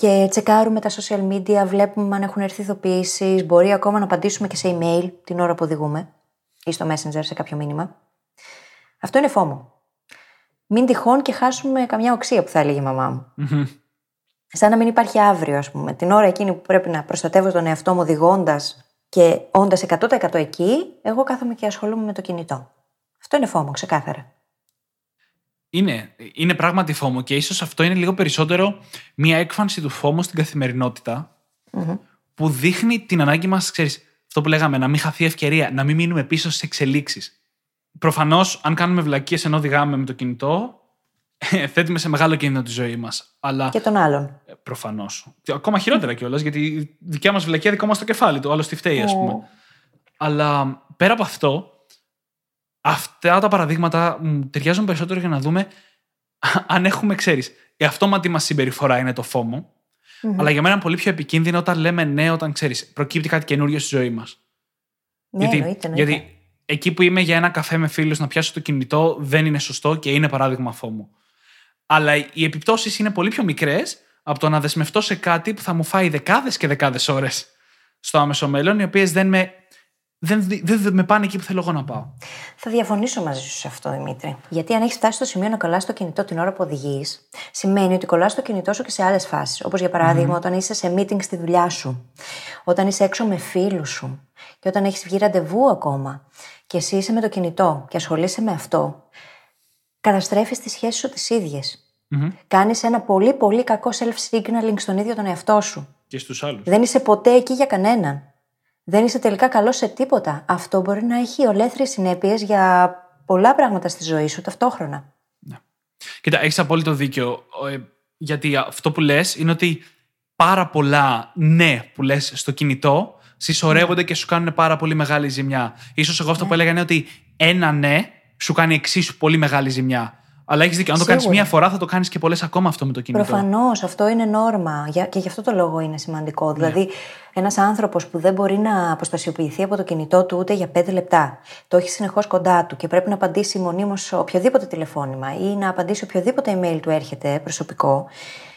και τσεκάρουμε τα social media, βλέπουμε αν έχουν έρθει ειδοποιήσεις, μπορεί ακόμα να απαντήσουμε και σε email την ώρα που οδηγούμε ή στο Messenger σε κάποιο μήνυμα. Αυτό είναι φόμο. Μην τυχόν και χάσουμε καμιά οξία που θα έλεγε η μαμά μου. Mm-hmm. Σαν να μην υπάρχει αύριο, ας πούμε. Την ώρα εκείνη που πρέπει να προστατεύω τον εαυτό μου οδηγώντας και όντας 100% εκεί, εγώ κάθομαι και ασχολούμαι με το κινητό. Αυτό είναι φόμο, ξεκάθαρα. Είναι, είναι πράγματι φόμο και ίσως αυτό είναι λίγο περισσότερο μια έκφανση του φόμου στην καθημερινοτητα που δείχνει την ανάγκη μας, ξέρεις, αυτό που λέγαμε, να μην χαθεί ευκαιρία, να μην μείνουμε πίσω στις εξελίξεις. Προφανώς, αν κάνουμε βλακίες ενώ οδηγάμε με το κινητό, θέτουμε σε μεγάλο κίνδυνο τη ζωή μας. Αλλά... Και τον άλλον. Ε, Προφανώς. Ακόμα χειρότερα κιόλας, γιατί η δικιά μας βλακία δικό μας το κεφάλι, το άλλο τι φταίει, ας πούμε. Αλλά πέρα από αυτό, αυτά τα παραδείγματα μου ταιριάζουν περισσότερο για να δούμε αν έχουμε, ξέρεις, η αυτόματη μας συμπεριφορά είναι το φόμο. Αλλά για μένα είναι πολύ πιο επικίνδυνο όταν λέμε ναι, όταν ξέρεις, προκύπτει κάτι καινούριο στη ζωή μας. Ναι, γιατί, εννοείται, εννοείται. γιατί εκεί που είμαι για ένα καφέ με φίλους να πιάσω το κινητό δεν είναι σωστό και είναι παράδειγμα φόμου. Αλλά οι επιπτώσεις είναι πολύ πιο μικρές από το να δεσμευτώ σε κάτι που θα μου φάει δεκάδες και δεκάδες ώρες στο άμεσο μέλλον, οι οποίες δεν με, δεν, δεν με πάνε εκεί που θέλω εγώ να πάω. Θα διαφωνήσω μαζί σου σε αυτό, Δημήτρη. Γιατί αν έχεις φτάσει στο σημείο να κολλάς το κινητό την ώρα που οδηγείς, σημαίνει ότι κολλάς το κινητό σου και σε άλλες φάσεις. Όπως για παράδειγμα, όταν είσαι σε meeting στη δουλειά σου, όταν είσαι έξω με φίλους σου και όταν έχεις βγει ραντεβού ακόμα και εσύ είσαι με το κινητό και ασχολείσαι με αυτό, καταστρέφεις τις σχέσεις σου τις ίδιες. Mm-hmm. Κάνεις ένα πολύ πολύ κακό self-signaling στον ίδιο τον εαυτό σου. Και στους άλλους. Δεν είσαι ποτέ εκεί για κανέναν. Δεν είσαι τελικά καλός σε τίποτα. Αυτό μπορεί να έχει ολέθριες συνέπειες για πολλά πράγματα στη ζωή σου ταυτόχρονα. Ναι. Κοίτα, έχεις απόλυτο δίκιο. Ε, γιατί αυτό που λες είναι ότι πάρα πολλά ναι που λες στο κινητό συσσωρεύονται και σου κάνουν πάρα πολύ μεγάλη ζημιά. σω εγώ αυτό που έλεγα είναι ότι ένα ναι σου κάνει εξίσου πολύ μεγάλη ζημιά. Αλλά έχεις δίκιο. Αν το κάνεις μία φορά, θα το κάνεις και πολλές ακόμα αυτό με το κινητό. Προφανώς, αυτό είναι νόρμα. Και γι' αυτό το λόγο είναι σημαντικό. Ναι. Δηλαδή, ένας άνθρωπος που δεν μπορεί να αποστασιοποιηθεί από το κινητό του ούτε για πέντε λεπτά, το έχει συνεχώς κοντά του και πρέπει να απαντήσει μονίμως οποιοδήποτε τηλεφώνημα ή να απαντήσει οποιοδήποτε email του έρχεται προσωπικό,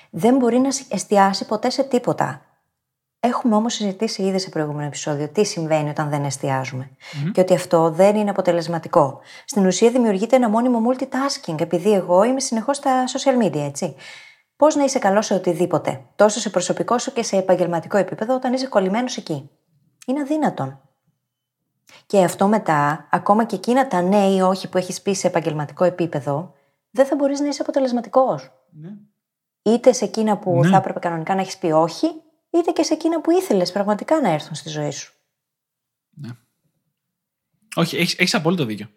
δεν μπορεί να εστιάσει ποτέ σε τίποτα. Έχουμε όμως συζητήσει ήδη σε προηγούμενο επεισόδιο τι συμβαίνει όταν δεν εστιαζουμε και ότι αυτό δεν είναι αποτελεσματικό. Στην ουσία δημιουργείται ένα μόνιμο multitasking, επειδή εγώ είμαι συνεχώς στα social media, έτσι. Πώς να είσαι καλός σε οτιδήποτε, τόσο σε προσωπικό σου και σε επαγγελματικό επίπεδο, όταν είσαι κολλημένος εκεί. Είναι αδύνατον. Και αυτό μετά, ακόμα και εκείνα τα ναι ή όχι που έχεις πει σε επαγγελματικό επίπεδο, δεν θα μπορείς να είσαι αποτελεσματικός. Ναι. Είτε σε εκείνα που ναι. θα έπρεπε κανονικά να έχεις πει όχι, είτε και σε εκείνα που ήθελες πραγματικά να έρθουν στη ζωή σου. Ναι. Όχι, έχεις έχεις απόλυτο δίκιο.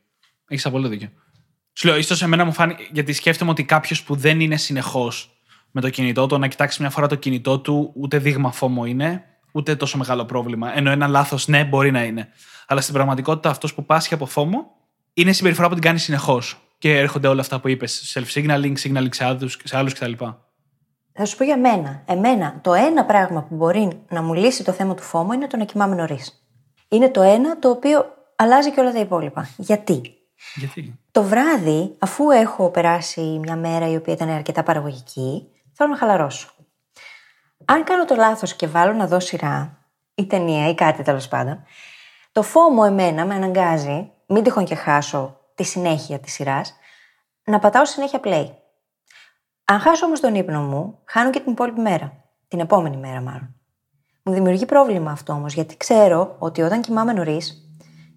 Έχεις απόλυτο δίκιο. Σου λέω, ίσως σε μένα μου φάνηκε, γιατί σκέφτομαι ότι κάποιος που δεν είναι συνεχώς με το κινητό, το να κοιτάξει μια φορά το κινητό του, ούτε δείγμα φόμο είναι, ούτε τόσο μεγάλο πρόβλημα. Ενώ ένα λάθος, ναι, μπορεί να είναι. Αλλά στην πραγματικότητα αυτός που πάσχει από φόμο είναι συμπεριφορά που την κάνει συνεχώς. Και έρχονται όλα αυτά που είπες, self-signaling, signaling σε άλλους κτλ. Θα σου πω για μένα. Εμένα, το ένα πράγμα που μπορεί να μου λύσει το θέμα του φόμου είναι το να κοιμάμαι νωρίς. Είναι το ένα το οποίο αλλάζει και όλα τα υπόλοιπα. Γιατί; Γιατί; Το βράδυ, αφού έχω περάσει μια μέρα η οποία ήταν αρκετά παραγωγική, θέλω να χαλαρώσω. Αν κάνω το λάθος και βάλω να δω σειρά ή ταινία ή κάτι τέλος πάντων, το φόμο εμένα με αναγκάζει, μην τυχόν και χάσω τη συνέχεια της σειράς, να πατάω συνέχεια play. Αν χάσω όμως τον ύπνο μου, χάνω και την υπόλοιπη μέρα. Την επόμενη μέρα, μάλλον. Μου δημιουργεί πρόβλημα αυτό όμως, γιατί ξέρω ότι όταν κοιμάμαι νωρίς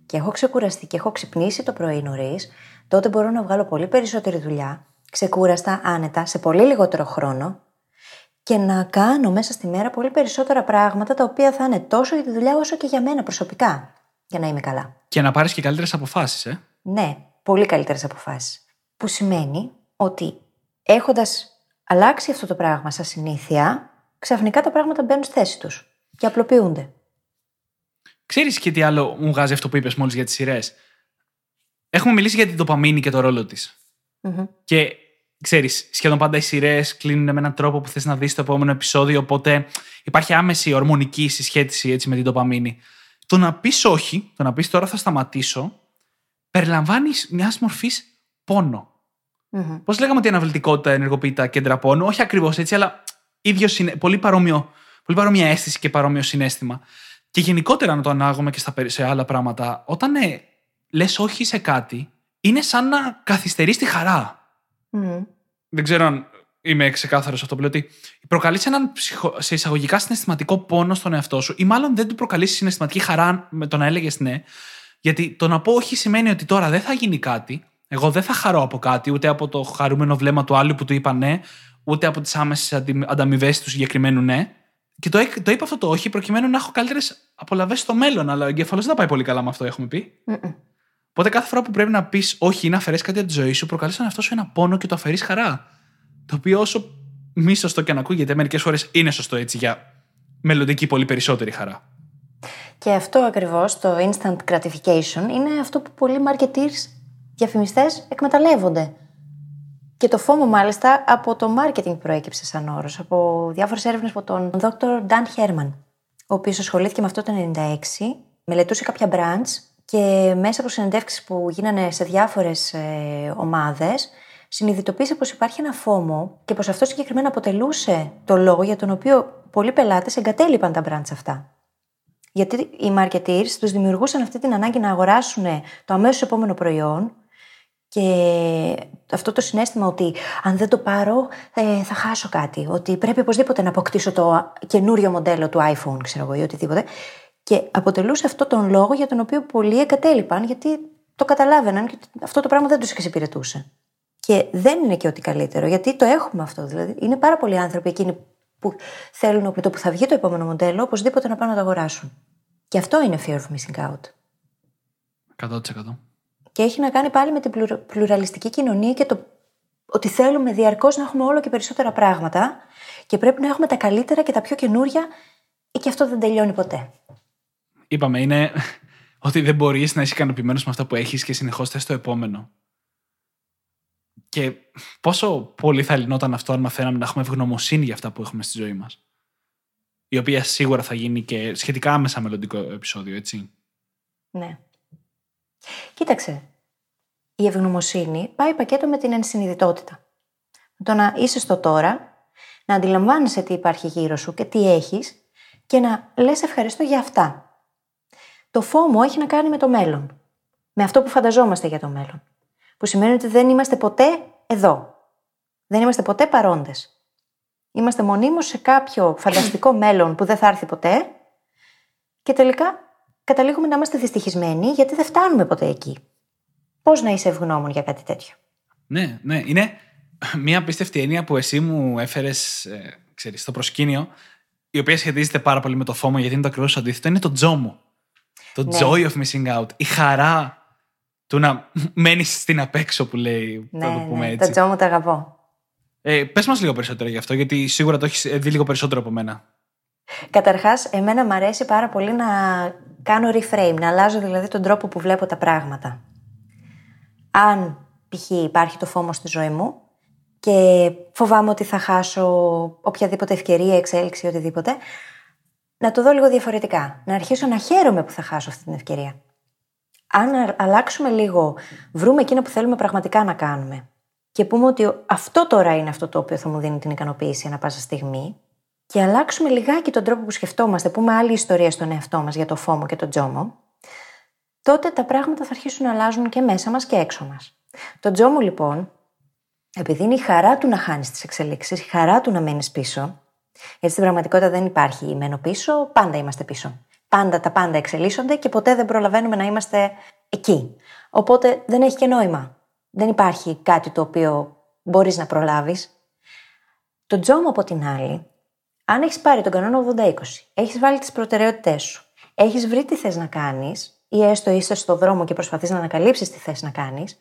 και έχω ξεκουραστεί και έχω ξυπνήσει το πρωί νωρίς, τότε μπορώ να βγάλω πολύ περισσότερη δουλειά, ξεκούραστα, άνετα, σε πολύ λιγότερο χρόνο και να κάνω μέσα στη μέρα πολύ περισσότερα πράγματα τα οποία θα είναι τόσο για τη δουλειά όσο και για μένα προσωπικά, για να είμαι καλά. Και να πάρεις και καλύτερες αποφάσεις, ε. Ναι, πολύ καλύτερες αποφάσεις. Που σημαίνει ότι έχοντας αλλάξει αυτό το πράγμα σαν συνήθεια, ξαφνικά τα πράγματα μπαίνουν στη θέση τους και απλοποιούνται. Ξέρεις και τι άλλο μου βγάζει αυτό που είπες μόλις για τις σειρές; Έχουμε μιλήσει για την τοπαμίνη και το ρόλο της. Και ξέρεις, σχεδόν πάντα οι σειρές κλείνουν με έναν τρόπο που θες να δεις το επόμενο επεισόδιο. Οπότε υπάρχει άμεση ορμονική συσχέτιση έτσι, με την τοπαμίνη. Το να πεις όχι, το να πεις τώρα θα σταματήσω, περιλαμβάνεις μιας μορφής πόνο. Mm-hmm. Πώς λέγαμε ότι η αναβλητικότητα ενεργοποιεί τα κέντρα πόνου, όχι ακριβώς έτσι, αλλά ίδιο συνε... πολύ, παρόμοιο, πολύ παρόμοια αίσθηση και παρόμοιο συνέστημα. Και γενικότερα να το ανάγουμε και στα, σε άλλα πράγματα, όταν ε, λες όχι σε κάτι, είναι σαν να καθυστερείς τη χαρά. Mm. Δεν ξέρω αν είμαι ξεκάθαρος αυτό που λέω ότι προκαλείς έναν ψυχο... σε εισαγωγικά συναισθηματικό πόνο στον εαυτό σου, ή μάλλον δεν του προκαλείς συναισθηματική χαρά με το να έλεγες ναι. Γιατί το να πω όχι σημαίνει ότι τώρα δεν θα γίνει κάτι, εγώ δεν θα χαρώ από κάτι, ούτε από το χαρούμενο βλέμμα του άλλου που του είπα ναι, ούτε από τις άμεσες ανταμοιβές του συγκεκριμένου ναι. Και το, το είπα αυτό το όχι προκειμένου να έχω καλύτερες απολαυέ στο μέλλον. Αλλά ο εγκέφαλο δεν θα πάει πολύ καλά με αυτό, έχουμε πει. Mm-mm. Οπότε κάθε φορά που πρέπει να πεις όχι ή να αφαιρέσεις κάτι από τη ζωή σου, προκαλείς στον εαυτό σου ένα πόνο και το αφαιρείς χαρά. Το οποίο όσο μη σωστό και αν ακούγεται, μερικές φορές είναι σωστό έτσι για μελλοντική πολύ περισσότερη χαρά. Και αυτό ακριβώς, το instant gratification, είναι αυτό που πολλοί marketers διαφημιστές εκμεταλλεύονται. Και το φόμο, μάλιστα, από το marketing προέκυψε σαν όρος, από διάφορες έρευνες από τον Dr. Dan Herman, ο οποίος ασχολήθηκε με αυτό το 1996, μελετούσε κάποια brands και μέσα από συνεντεύξεις που γίνανε σε διάφορες ε, ομάδες, συνειδητοποίησε πως υπάρχει ένα φόμο και πως αυτό συγκεκριμένα αποτελούσε το λόγο για τον οποίο πολλοί πελάτες εγκατέλειπαν τα brands αυτά. Γιατί οι marketeers τους δημιουργούσαν αυτή την ανάγκη να αγοράσουν το αμέσως επόμενο προϊόν και αυτό το συνέστημα ότι αν δεν το πάρω ε, θα χάσω κάτι. Ότι πρέπει οπωσδήποτε να αποκτήσω το καινούριο μοντέλο του iPhone, ξέρω εγώ, ή οτιδήποτε. Και αποτελούσε αυτό τον λόγο για τον οποίο πολλοί εγκατέλειπαν, γιατί το καταλάβαιναν και αυτό το πράγμα δεν τους εξυπηρετούσε. Και δεν είναι και ότι καλύτερο, γιατί το έχουμε αυτό. Δηλαδή, είναι πάρα πολλοί άνθρωποι εκείνοι που θέλουν με το που θα βγει το επόμενο μοντέλο, οπωσδήποτε να πάνε να το αγοράσουν. Και αυτό είναι fear of missing out. 100%. Και έχει να κάνει πάλι με την πλουραλιστική κοινωνία και το ότι θέλουμε διαρκώς να έχουμε όλο και περισσότερα πράγματα και πρέπει να έχουμε τα καλύτερα και τα πιο καινούρια και αυτό δεν τελειώνει ποτέ. Είπαμε, είναι ότι δεν μπορείς να είσαι ικανοποιημένος με αυτά που έχεις και συνεχώς θες το επόμενο. Και πόσο πολύ θα λυνόταν αυτό αν μαθαίναμε να έχουμε ευγνωμοσύνη για αυτά που έχουμε στη ζωή μας. Η οποία σίγουρα θα γίνει και σχετικά άμεσα μελλοντικό επεισόδιο, έτσι; Ναι. Κοίταξε. Η ευγνωμοσύνη πάει πακέτο με την ενσυνειδητότητα. Το να είσαι στο τώρα, να αντιλαμβάνεσαι τι υπάρχει γύρω σου και τι έχεις και να λες ευχαριστώ για αυτά. Το φόμο έχει να κάνει με το μέλλον. Με αυτό που φανταζόμαστε για το μέλλον. Που σημαίνει ότι δεν είμαστε ποτέ εδώ. Δεν είμαστε ποτέ παρόντες. Είμαστε μονίμως σε κάποιο φανταστικό μέλλον που δεν θα έρθει ποτέ και τελικά καταλήγουμε να είμαστε δυστυχισμένοι γιατί δεν φτάνουμε ποτέ εκεί. Πώς να είσαι ευγνώμων για κάτι τέτοιο; Ναι, ναι. Είναι μια απίστευτη έννοια που εσύ μου έφερες ε, στο προσκήνιο, η οποία σχετίζεται πάρα πολύ με το φόμο, γιατί είναι το ακριβώς αντίθετο. Είναι το τζόμο. Το ναι. joy of missing out. Η χαρά του να μένεις στην απέξω που λέει. Ναι, το πούμε ναι. έτσι. Το τζόμο το αγαπώ. Ε, Πες μας λίγο περισσότερο γι' αυτό, γιατί σίγουρα το έχεις δει λίγο περισσότερο από μένα. Καταρχάς, εμένα μου αρέσει πάρα πολύ να κάνω reframe, να αλλάζω δηλαδή τον τρόπο που βλέπω τα πράγματα. Αν π.χ. υπάρχει το φόμο στη ζωή μου και φοβάμαι ότι θα χάσω οποιαδήποτε ευκαιρία, εξέλιξη, οτιδήποτε, να το δω λίγο διαφορετικά. Να αρχίσω να χαίρομαι που θα χάσω αυτή την ευκαιρία. Αν αλλάξουμε λίγο, βρούμε εκείνο που θέλουμε πραγματικά να κάνουμε και πούμε ότι αυτό τώρα είναι αυτό το οποίο θα μου δίνει την ικανοποίηση ανά πάσα στιγμή, και αλλάξουμε λιγάκι τον τρόπο που σκεφτόμαστε, πούμε άλλη ιστορία στον εαυτό μας για το φόμο και τον τζόμο, τότε τα πράγματα θα αρχίσουν να αλλάζουν και μέσα μας και έξω μας. Το τζόμο λοιπόν, επειδή είναι η χαρά του να χάνεις τις εξελίξεις, η χαρά του να μένεις πίσω, γιατί στην πραγματικότητα δεν υπάρχει μένω πίσω, πάντα είμαστε πίσω. Πάντα τα πάντα εξελίσσονται και ποτέ δεν προλαβαίνουμε να είμαστε εκεί. Οπότε δεν έχει και νόημα. Δεν υπάρχει κάτι το οποίο μπορείς να προλάβεις. Το τζόμο από την άλλη αν έχεις πάρει τον κανόνα 80-20, έχεις βάλει τις προτεραιότητές σου, έχεις βρει τι θες να κάνεις, ή έστω είσαι στο δρόμο και προσπαθείς να ανακαλύψεις τι θες να κάνεις,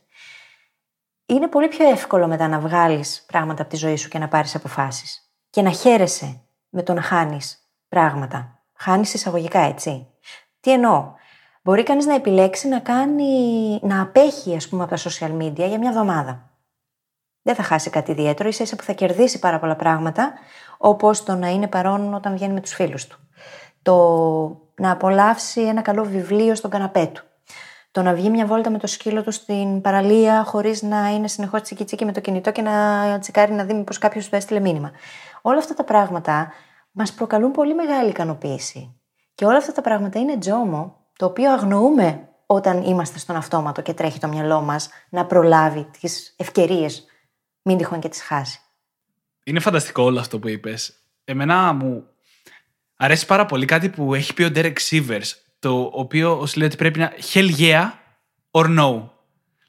είναι πολύ πιο εύκολο μετά να βγάλεις πράγματα από τη ζωή σου και να πάρεις αποφάσεις. Και να χαίρεσαι με το να χάνεις πράγματα. Χάνεις εισαγωγικά, έτσι. Τι εννοώ; Μπορεί κανείς να επιλέξει να κάνει, να απέχει, ας πούμε, από τα social media για μια εβδομάδα δεν θα χάσει κάτι ιδιαίτερο, ίσα ίσα που θα κερδίσει πάρα πολλά πράγματα, όπως το να είναι παρόν όταν βγαίνει με τους φίλους του. Το να απολαύσει ένα καλό βιβλίο στον καναπέ του. Το να βγει μια βόλτα με το σκύλο του στην παραλία, χωρίς να είναι συνεχώς τσικιτσίκι με το κινητό και να τσικάρει να δει μήπως κάποιος του έστειλε μήνυμα. Όλα αυτά τα πράγματα μας προκαλούν πολύ μεγάλη ικανοποίηση. Και όλα αυτά τα πράγματα είναι τζόμο, το οποίο αγνοούμε όταν είμαστε στον αυτόματο και τρέχει το μυαλό μας να προλάβει τις ευκαιρίες μην τυχόν και τις χάσει. Είναι φανταστικό όλο αυτό που είπες. Εμένα μου αρέσει πάρα πολύ κάτι που έχει πει ο Derek Sivers, το οποίο ως λέει ότι πρέπει να hell yeah or no.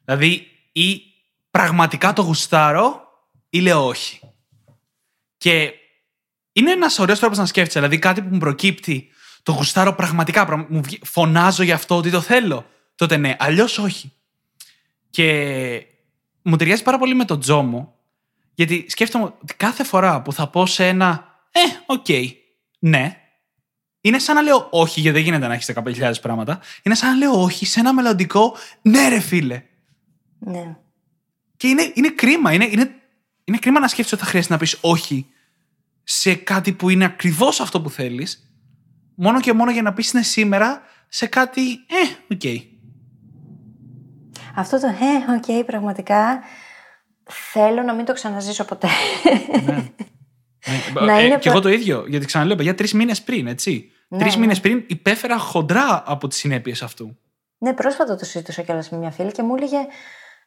Δηλαδή ή πραγματικά το γουστάρω ή λέω όχι. Και είναι ένας ωραίος τρόπος να σκέφτεσαι. Δηλαδή κάτι που μου προκύπτει, το γουστάρω πραγματικά, μου φωνάζω γι' αυτό ότι το θέλω. Τότε ναι, αλλιώς όχι. Και μου ταιριάζει πάρα πολύ με τον Τζόμο, γιατί σκέφτομαι ότι κάθε φορά που θα πω σε ένα Ε, οκ, ναι, είναι σαν να λέω όχι, γιατί δεν γίνεται να έχεις 15.000 πράγματα. Είναι σαν να λέω όχι σε ένα μελλοντικό ναι, ρε φίλε. Ναι. Και είναι, είναι κρίμα. Είναι, είναι, είναι κρίμα να σκέφτεσαι ότι θα χρειάζεται να πεις όχι σε κάτι που είναι ακριβώς αυτό που θέλεις, μόνο και μόνο για να πεις ναι σήμερα σε κάτι. Ε, ok. Okay. Αυτό το ε, ok, okay, πραγματικά θέλω να μην το ξαναζήσω ποτέ. Ναι. ναι. να ε, είναι και εγώ το ίδιο. Γιατί ξαναλέω, για τρεις μήνες πριν, έτσι. Ναι, Τρεις ναι. μήνες πριν υπέφερα χοντρά από τις συνέπειες αυτού. Ναι, πρόσφατα το συζητούσα κιόλας με μια φίλη και μου έλεγε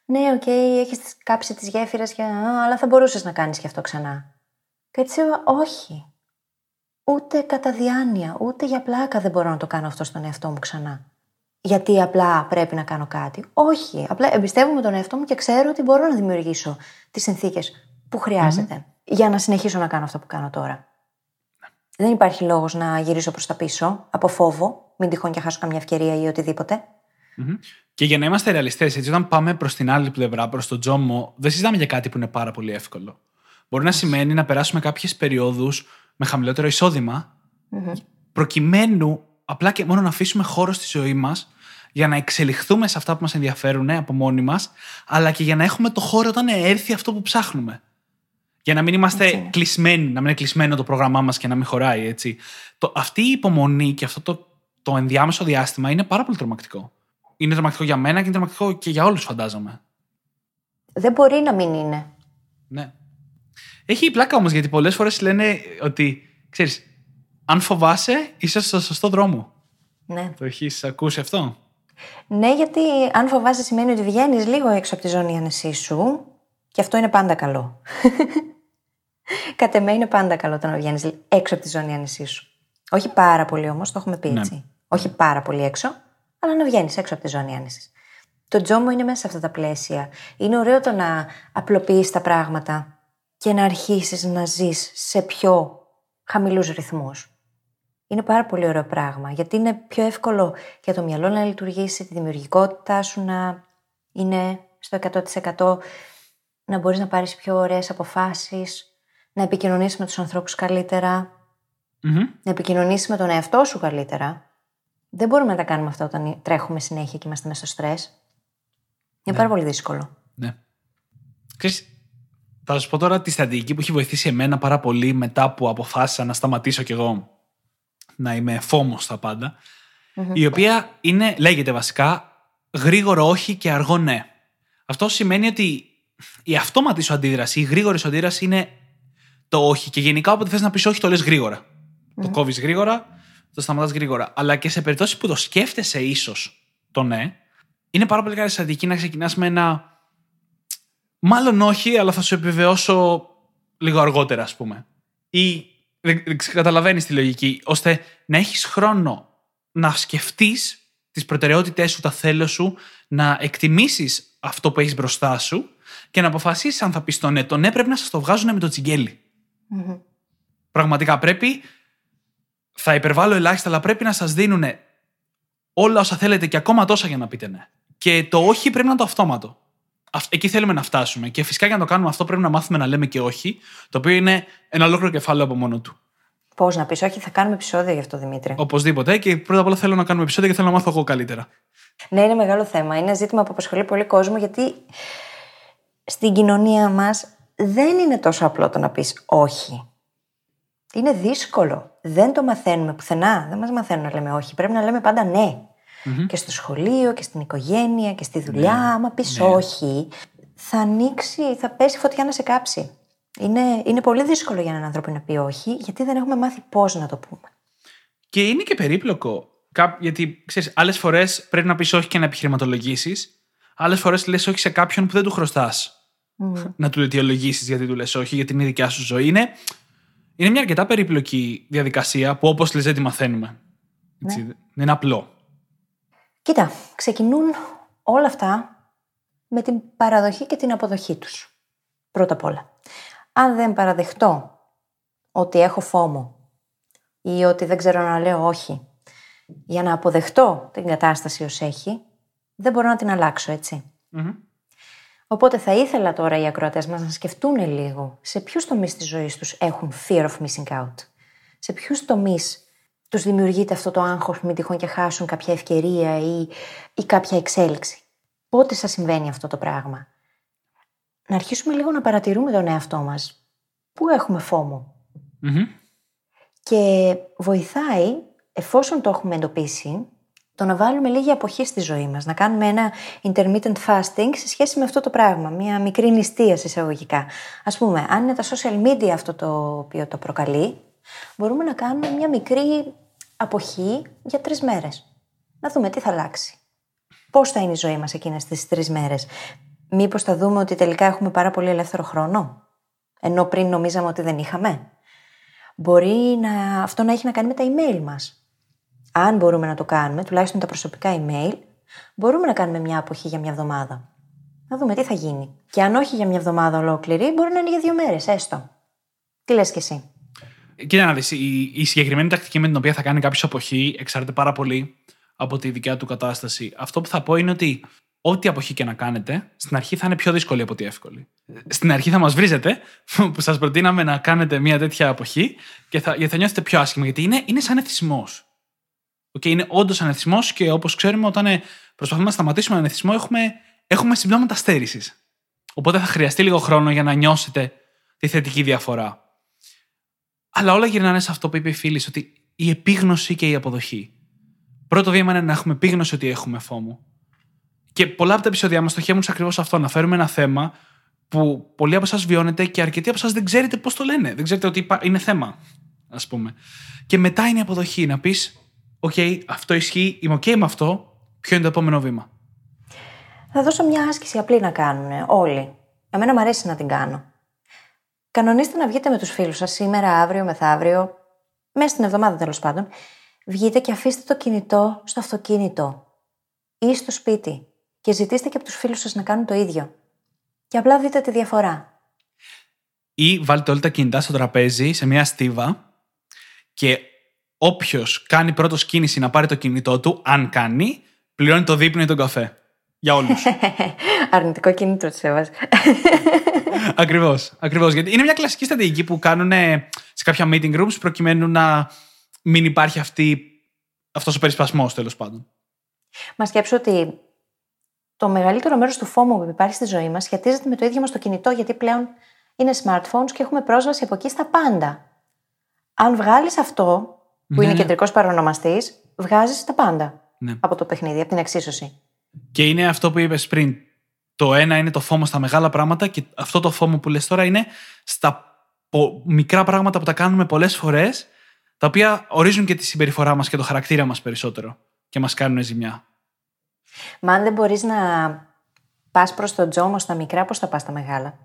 Ναι, ok, okay, έχεις κάψει τις γέφυρες, και... α, αλλά θα μπορούσες να κάνεις και αυτό ξανά. Και έτσι είπα, Όχι. Ούτε κατά διάνοια, ούτε για πλάκα δεν μπορώ να το κάνω αυτό στον εαυτό μου ξανά. Γιατί απλά πρέπει να κάνω κάτι. Όχι. Απλά εμπιστεύομαι τον εαυτό μου και ξέρω ότι μπορώ να δημιουργήσω τις συνθήκες που χρειάζεται για να συνεχίσω να κάνω αυτό που κάνω τώρα. Δεν υπάρχει λόγος να γυρίσω προς τα πίσω από φόβο, μην τυχόν και χάσω καμιά ευκαιρία ή οτιδήποτε. Μμμ. Και για να είμαστε ρεαλιστές, έτσι, όταν πάμε προς την άλλη πλευρά, προς τον τζόμο, δεν συζητάμε για κάτι που είναι πάρα πολύ εύκολο. Μπορεί να σημαίνει να περάσουμε κάποιες περιόδους με χαμηλότερο εισόδημα, προκειμένου απλά και μόνο να αφήσουμε χώρο στη ζωή μας για να εξελιχθούμε σε αυτά που μας ενδιαφέρουν από μόνοι μας, αλλά και για να έχουμε το χώρο όταν έρθει αυτό που ψάχνουμε. Για να μην είμαστε Έτσι είναι. κλεισμένοι, να μην είναι κλεισμένο το πρόγραμμά μας και να μην χωράει, έτσι. Το, αυτή η υπομονή και αυτό το, το ενδιάμεσο διάστημα είναι πάρα πολύ τρομακτικό. Είναι τρομακτικό για μένα και είναι τρομακτικό και για όλους, φαντάζομαι. Δεν μπορεί να μην είναι. Ναι. Έχει πλάκα όμως γιατί πολλές φορές λένε ότι, ξέρεις, αν φοβάσαι, είσαι στο σωστό δρόμο. Ναι. Το έχεις ακούσει αυτό; Ναι, γιατί αν φοβάσαι σημαίνει ότι βγαίνεις λίγο έξω από τη ζώνη άνεσή σου και αυτό είναι πάντα καλό. Κατ' εμέ είναι πάντα καλό το να βγαίνεις έξω από τη ζώνη άνεσή σου. Όχι πάρα πολύ όμως, το έχουμε πει Ναι. έτσι. Όχι πάρα πολύ έξω, αλλά να βγαίνεις έξω από τη ζώνη άνεσης. Το τζόμο είναι μέσα σε αυτά τα πλαίσια. Είναι ωραίο το να απλοποιείς τα πράγματα και να αρχίσεις να ζεις σε πιο χαμηλούς ρυθμούς. Είναι πάρα πολύ ωραίο πράγμα, γιατί είναι πιο εύκολο για το μυαλό να λειτουργήσει, τη δημιουργικότητά σου να είναι στο 100%, να μπορείς να πάρεις πιο ωραίες αποφάσεις, να επικοινωνήσεις με τους ανθρώπους καλύτερα, Μμμ. να επικοινωνήσεις με τον εαυτό σου καλύτερα. Δεν μπορούμε να τα κάνουμε αυτά όταν τρέχουμε συνέχεια και είμαστε μέσα στο στρες. Είναι πάρα πολύ δύσκολο. Ναι. Ξέρεις, θα σου πω τώρα τη στρατηγική που έχει βοηθήσει εμένα πάρα πολύ μετά που αποφάσισα να σταματήσω κι εγώ να είμαι φόμο στα παντα η οποία είναι, λέγεται βασικά γρήγορο όχι και αργό ναι. Αυτό σημαίνει ότι η αυτόματη σου αντίδραση, η γρήγορη σου αντίδραση είναι το όχι. Και γενικά όποτε θες να πεις όχι το λες γρήγορα. Το κόβεις γρήγορα, το σταματάς γρήγορα. Αλλά και σε περιπτώσεις που το σκέφτεσαι ίσως το ναι, είναι πάρα πολύ καλή στρατηγική να ξεκινάς με ένα Μάλλον όχι, αλλά θα σου επιβεβαιώσω λίγο αργότερα, ας πούμε. Ή καταλαβαίνεις τη λογική, ώστε να έχεις χρόνο να σκεφτείς τις προτεραιότητές σου, τα θέλω σου, να εκτιμήσεις αυτό που έχεις μπροστά σου και να αποφασίσεις αν θα πεις το ναι. Το ναι πρέπει να σας το βγάζουν με το τσιγκέλι. Πραγματικά πρέπει. Θα υπερβάλλω ελάχιστα, αλλά πρέπει να σας δίνουν όλα όσα θέλετε και ακόμα τόσα για να πείτε ναι. Και το όχι πρέπει να είναι το αυτόματο. Αυ- Εκεί θέλουμε να φτάσουμε. Και φυσικά για να το κάνουμε αυτό πρέπει να μάθουμε να λέμε και όχι, το οποίο είναι ένα ολόκληρο κεφάλαιο από μόνο του. Πώς να πεις, Όχι, θα κάνουμε επεισόδιο γι' αυτό, Δημήτρη. Οπωσδήποτε. Και πρώτα απ' όλα θέλω να κάνουμε επεισόδιο και θέλω να μάθω εγώ καλύτερα. Ναι, είναι μεγάλο θέμα. Είναι ένα ζήτημα που απασχολεί πολύ κόσμο γιατί στην κοινωνία μας δεν είναι τόσο απλό το να πεις όχι. Είναι δύσκολο. Δεν το μαθαίνουμε πουθενά. Δεν μας μαθαίνουν να λέμε όχι. Πρέπει να λέμε πάντα ναι. Και στο σχολείο και στην οικογένεια και στη δουλειά. Άμα πεις όχι, θα ανοίξει, θα πέσει φωτιά να σε κάψει. Είναι, είναι πολύ δύσκολο για έναν άνθρωπο να πει όχι, γιατί δεν έχουμε μάθει πώς να το πούμε. Και είναι και περίπλοκο. Κά- Γιατί ξέρεις, άλλες φορές πρέπει να πεις όχι και να επιχειρηματολογήσεις. Άλλες φορές λες όχι σε κάποιον που δεν του χρωστάς. Να του αιτιολογήσεις γιατί του λες όχι, γιατί είναι η δικιά σου ζωή. Είναι, είναι μια αρκετά περίπλοκη διαδικασία που όπως λες δεν τη μαθαίνουμε. Έτσι, Δεν είναι απλό. Κοίτα, ξεκινούν όλα αυτά με την παραδοχή και την αποδοχή τους. Πρώτα απ' όλα. Αν δεν παραδεχτώ ότι έχω φόμο ή ότι δεν ξέρω να λέω όχι για να αποδεχτώ την κατάσταση ως έχει, δεν μπορώ να την αλλάξω, έτσι. Οπότε θα ήθελα τώρα οι ακροατές μας να σκεφτούν λίγο σε ποιους τομείς της ζωής τους έχουν fear of missing out. Σε ποιους τομείς τους δημιουργείται αυτό το άγχος μην τυχόν και χάσουν κάποια ευκαιρία ή, ή κάποια εξέλιξη. Πότε σας συμβαίνει αυτό το πράγμα; Να αρχίσουμε λίγο να παρατηρούμε τον εαυτό μας. Πού έχουμε φόμο; Μμμ. Και βοηθάει, εφόσον το έχουμε εντοπίσει, το να βάλουμε λίγη αποχή στη ζωή μας. Να κάνουμε ένα intermittent fasting σε σχέση με αυτό το πράγμα. Μια μικρή νηστεία εισαγωγικά. Ας πούμε, αν είναι τα social media αυτό το οποίο το προκαλεί, μπορούμε να κάνουμε μια μικρή αποχή για τρεις μέρες. Να δούμε τι θα αλλάξει. Πώς θα είναι η ζωή μας εκείνες τις τρεις μέρες. Μήπως θα δούμε ότι τελικά έχουμε πάρα πολύ ελεύθερο χρόνο, ενώ πριν νομίζαμε ότι δεν είχαμε. Μπορεί να, αυτό να έχει να κάνει με τα email μας. Αν μπορούμε να το κάνουμε, τουλάχιστον τα προσωπικά email, μπορούμε να κάνουμε μια αποχή για μια εβδομάδα. Να δούμε τι θα γίνει. Και αν όχι για μια εβδομάδα ολόκληρη, μπορεί να είναι για δύο μέρες, έστω. Τι λες κι εσύ; Κοίτα να δεις, η, η συγκεκριμένη τακτική με την οποία θα κάνει κάποιος αποχή εξαρτάται πάρα πολύ από τη δικιά του κατάσταση. Αυτό που θα πω είναι ότι ό,τι αποχή και να κάνετε, στην αρχή θα είναι πιο δύσκολη από ότι εύκολη. Στην αρχή θα μας βρίζετε, που σας προτείναμε να κάνετε μια τέτοια αποχή και θα, γιατί θα νιώθετε πιο άσχημα, γιατί είναι, είναι σαν εθισμός. Okay, είναι όντως σαν εθισμός και όπως ξέρουμε, όταν προσπαθούμε να σταματήσουμε έναν εθισμό, έχουμε, έχουμε συμπτώματα στέρησης. Οπότε θα χρειαστεί λίγο χρόνο για να νιώσετε τη θετική διαφορά. Αλλά όλα γυρνάνε σε αυτό που είπε η φίλη, ότι η επίγνωση και η αποδοχή. Πρώτο βήμα είναι να έχουμε επίγνωση ότι έχουμε φόμο. Και πολλά από τα επεισόδια μας στοχεύουν σε ακριβώς αυτό. Να φέρουμε ένα θέμα που πολλοί από εσάς βιώνετε και αρκετοί από εσάς δεν ξέρετε πώς το λένε. Δεν ξέρετε ότι είναι θέμα, ας πούμε. Και μετά είναι η αποδοχή. Να πεις, OK, αυτό ισχύει, είμαι OK με αυτό. Ποιο είναι το επόμενο βήμα. Θα δώσω μια άσκηση απλή να κάνουν όλοι. Εμένα μου αρέσει να την κάνω. Κανονίστε να βγείτε με τους φίλους σας σήμερα, αύριο, μεθαύριο, μέσα στην εβδομάδα τέλος πάντων. Βγείτε και αφήστε το κινητό στο αυτοκίνητο ή στο σπίτι και ζητήστε και από τους φίλους σας να κάνουν το ίδιο. Και απλά δείτε τη διαφορά. Ή βάλτε όλα τα κινητά στο τραπέζι σε μια στίβα και όποιος κάνει πρώτο κίνηση να πάρει το κινητό του, αν κάνει, πληρώνει το δείπνο ή τον καφέ. Για όλους. Αρνητικό κίνητρο της έβαζε. Ακριβώς. Ακριβώς. Γιατί είναι μια κλασική στρατηγική που κάνουν σε κάποια meeting rooms προκειμένου να μην υπάρχει αυτός ο περισπασμός τέλος πάντων. Μα σκέψω ότι το μεγαλύτερο μέρος του φόμου που υπάρχει στη ζωή μας σχετίζεται με το ίδιο μας το κινητό, γιατί πλέον είναι smartphones και έχουμε πρόσβαση από εκεί στα πάντα. Αν βγάλεις αυτό, που Ναι, είναι ναι. κεντρικός παρονομαστής, βγάζεις τα πάντα Ναι. από το παιχνίδι, από την εξίσωση. Και είναι αυτό που είπες πριν. Το ένα είναι το φόμο στα μεγάλα πράγματα και αυτό το φόμο που λες τώρα είναι στα πο- μικρά πράγματα που τα κάνουμε πολλές φορές τα οποία ορίζουν και τη συμπεριφορά μας και το χαρακτήρα μας περισσότερο και μας κάνουν ζημιά. Μα αν δεν μπορείς να πας προς τον τζόμο στα μικρά, πώς θα πας στα μεγάλα;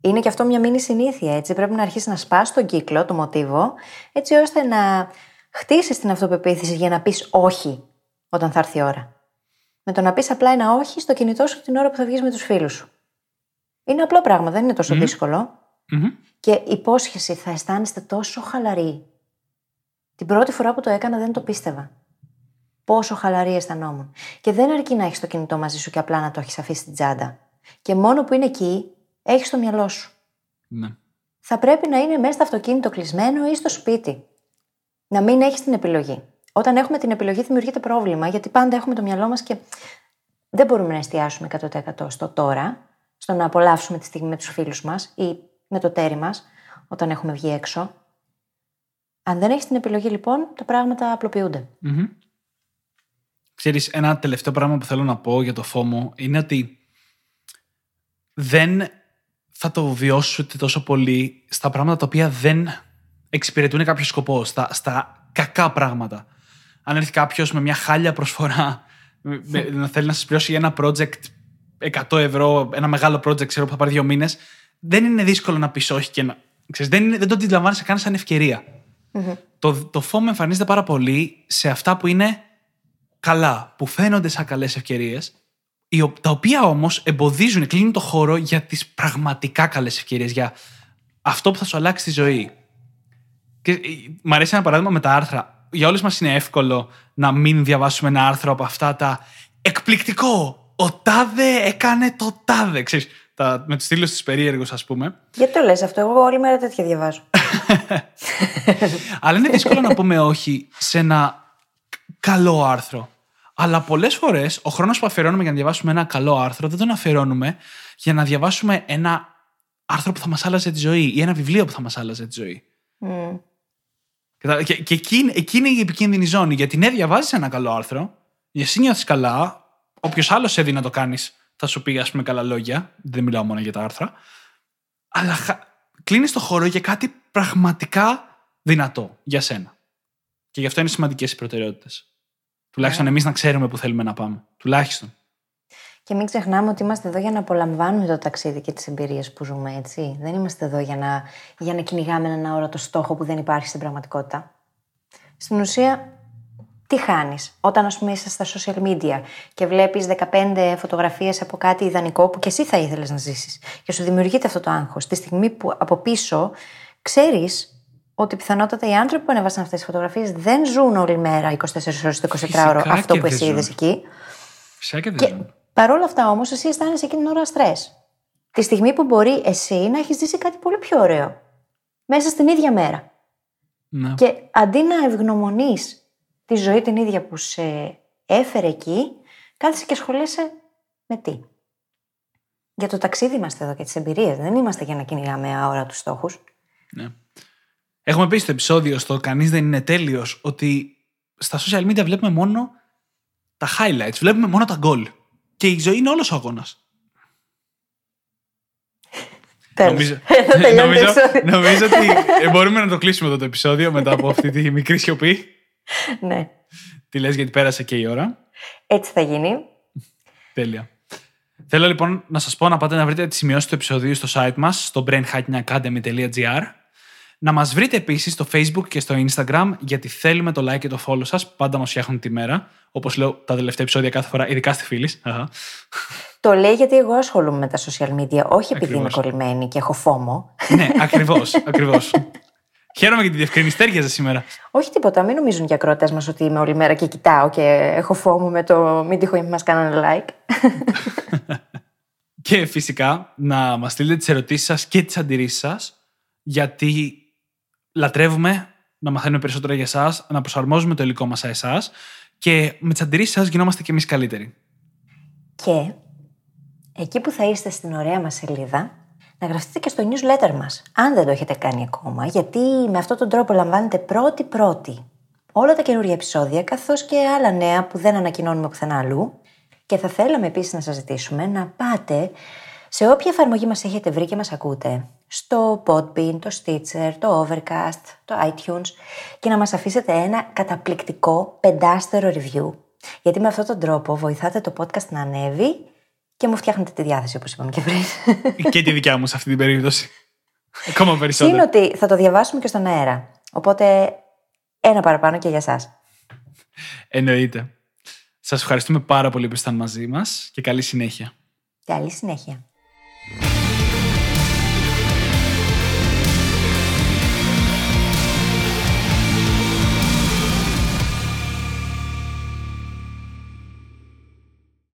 Είναι και αυτό μια μήνυ συνήθεια, έτσι. Πρέπει να αρχίσεις να σπάς τον κύκλο, το μοτίβο, έτσι ώστε να χτίσεις την αυτοπεποίθηση για να πεις όχι όταν θα έρθει η ώρα. Με το να πεις απλά ένα όχι στο κινητό σου την ώρα που θα βγεις με τους φίλους σου. Είναι απλό πράγμα, δεν είναι τόσο δύσκολο. Μμμ. Και υπόσχεση θα αισθάνεστε τόσο χαλαροί. Την πρώτη φορά που το έκανα δεν το πίστευα. Πόσο χαλαρή αισθανόμουν. Και δεν αρκεί να έχεις το κινητό μαζί σου και απλά να το έχεις αφήσει στην τσάντα. Και μόνο που είναι εκεί, έχεις το μυαλό σου. Ναι. Θα πρέπει να είναι μέσα στο αυτοκίνητο κλεισμένο ή στο σπίτι. Να μην έχεις την επιλογή. Όταν έχουμε την επιλογή, δημιουργείται πρόβλημα, γιατί πάντα έχουμε το μυαλό μας και δεν μπορούμε να εστιάσουμε 100% στο τώρα, στο να απολαύσουμε τη στιγμή με τους φίλους μας ή με το τέρι μας, όταν έχουμε βγει έξω. Αν δεν έχεις την επιλογή, λοιπόν, τα πράγματα απλοποιούνται. Μμμ. Ξέρεις, ένα τελευταίο πράγμα που θέλω να πω για το φόμο είναι ότι δεν θα το βιώσετε τόσο πολύ στα πράγματα τα οποία δεν εξυπηρετούν κάποιο σκοπό, στα, στα κακά πράγματα. Αν έρθει κάποιος με μια χάλια προσφορά με- με- να θέλει να σας πληρώσει για ένα project 100 ευρώ, ένα μεγάλο project ξέρω, που θα πάρει δύο μήνες, δεν είναι δύσκολο να πεις όχι και να. Ξέρεις, δεν, είναι, δεν το αντιλαμβάνεσαι καν σαν ευκαιρία. Το, το φόμο εμφανίζεται πάρα πολύ σε αυτά που είναι καλά, που φαίνονται σαν καλές ευκαιρίες, τα οποία όμως εμποδίζουν, κλείνουν το χώρο για τις πραγματικά καλές ευκαιρίες, για αυτό που θα σου αλλάξει τη ζωή. Και, ε, μ' αρέσει ένα παράδειγμα με τα άρθρα. Για όλους μας είναι εύκολο να μην διαβάσουμε ένα άρθρο από αυτά τα εκπληκτικό. Ο τάδε έκανε το τάδε. Ξέρεις, τα, με τους στήλους τους περίεργους, ας πούμε. Γιατί το λες αυτό, εγώ όλη μέρα τέτοια διαβάζω. Αλλά είναι δύσκολο να πούμε όχι σε ένα καλό άρθρο. Αλλά πολλές φορές ο χρόνος που αφιερώνουμε για να διαβάσουμε ένα καλό άρθρο δεν τον αφιερώνουμε για να διαβάσουμε ένα άρθρο που θα μας άλλαζε τη ζωή ή ένα βιβλίο που θα μας άλλαζε τη ζωή. Μμ. Κατάλαβα. Και, και εκεί, είναι- εκεί είναι η επικίνδυνη ζώνη. Γιατί ναι, διαβάζεις ένα καλό άρθρο, εσύ νιώθεις καλά, όποιος άλλος σε δει να το κάνεις θα σου πει, ας πούμε, καλά λόγια. Δεν μιλάω μόνο για τα άρθρα. Αλλά κλείνεις το χώρο για κάτι πραγματικά δυνατό για σένα. Και γι' αυτό είναι σημαντικές οι προτεραιότητες. Τουλάχιστον εμείς να ξέρουμε που θέλουμε να πάμε. Τουλάχιστον. Και μην ξεχνάμε ότι είμαστε εδώ για να απολαμβάνουμε το ταξίδι και τις εμπειρίες που ζούμε, έτσι. Δεν είμαστε εδώ για να, για να κυνηγάμε έναν αόρατο στόχο που δεν υπάρχει στην πραγματικότητα. Στην ουσία, τι χάνεις όταν, ας πούμε, είσαι στα social media και βλέπεις 15 φωτογραφίες από κάτι ιδανικό που και εσύ θα ήθελες να ζήσεις. Και σου δημιουργείται αυτό το άγχος. Τη στιγμή που από πίσω ξέρεις ότι πιθανότατα οι άνθρωποι που ανέβασαν αυτές τις φωτογραφίες δεν ζουν όλη μέρα 24 ώρες το 24 ώρο αυτό που εσύ είδες εκεί. Φυσικά και δεν Παρ' όλα αυτά όμως, εσύ αισθάνεσαι εκείνη την ώρα στρες. Τη στιγμή που μπορεί εσύ να έχεις ζήσει κάτι πολύ πιο ωραίο. Μέσα στην ίδια μέρα. Ναι. Και αντί να ευγνωμονείς τη ζωή την ίδια που σε έφερε εκεί, κάθεσαι και ασχολείσαι με τι. Για το ταξίδι είμαστε εδώ και τις εμπειρίες. Δεν είμαστε για να κυνηγάμε αόρατου στόχους. Ναι. Έχουμε πει στο επεισόδιο στο Κανείς δεν είναι τέλειος ότι στα social media βλέπουμε μόνο τα highlights, βλέπουμε μόνο τα goal. Και η ζωή είναι όλος ο αγώνας. Νομίζω, νομίζω, νομίζω ότι ε, μπορούμε να το κλείσουμε εδώ το επεισόδιο μετά από αυτή τη μικρή σιωπή. ναι. Τι λες γιατί πέρασε και η ώρα; Έτσι θα γίνει. Τέλεια. Θέλω λοιπόν να σας πω να πάτε να βρείτε τις σημειώσεις του επεισοδίου στο site μας, στο brainhackingacademy.gr να μας βρείτε επίσης στο facebook και στο instagram γιατί θέλουμε το like και το follow σας, πάντα μας φτιάχνουν τη μέρα. Όπως λέω τα τελευταία επεισόδια κάθε φορά, ειδικά στη φίλη. Το λέει γιατί εγώ ασχολούμαι με τα social media, όχι επειδή είμαι κολλημένη και έχω φόμο. ναι, ακριβώς, ακριβώς. Χαίρομαι για τη διευκρίνηση. Τέριαζε σήμερα. Όχι τίποτα. Μην νομίζουν οι ακρότε μας ότι είμαι όλη μέρα και κοιτάω και έχω φόμο με το μην τυχόν μας κάνανε like. και φυσικά να μας στείλετε τις ερωτήσεις σας και τις αντιρρήσεις σας, γιατί λατρεύουμε να μαθαίνουμε περισσότερα για εσάς, να προσαρμόζουμε το υλικό μας σε εσάς και με τις αντιρρήσεις σας γινόμαστε κι εμείς καλύτεροι. Και εκεί που θα είστε στην ωραία μας σελίδα, να γραφτείτε και στο newsletter μας, αν δεν το έχετε κάνει ακόμα, γιατί με αυτόν τον τρόπο λαμβάνετε πρώτη-πρώτη όλα τα καινούργια επεισόδια, καθώς και άλλα νέα που δεν ανακοινώνουμε πουθενά αλλού. Και θα θέλαμε επίσης να σας ζητήσουμε να πάτε σε όποια εφαρμογή μας έχετε βρει και μας ακούτε, στο Podbean, το Stitcher, το Overcast, το iTunes και να μας αφήσετε ένα καταπληκτικό πεντάστερο review. Γιατί με αυτόν τον τρόπο βοηθάτε το podcast να ανέβει και μου φτιάχνετε τη διάθεση όπως είπαμε και πριν. και τη δικιά μου σε αυτή την περίπτωση. Ακόμα περισσότερο. Είναι ότι θα το διαβάσουμε και στον αέρα. Οπότε ένα παραπάνω και για σας. Εννοείται. Σας ευχαριστούμε πάρα πολύ που ήσασταν μαζί μας και καλή συνέχεια. Καλή συνέχεια.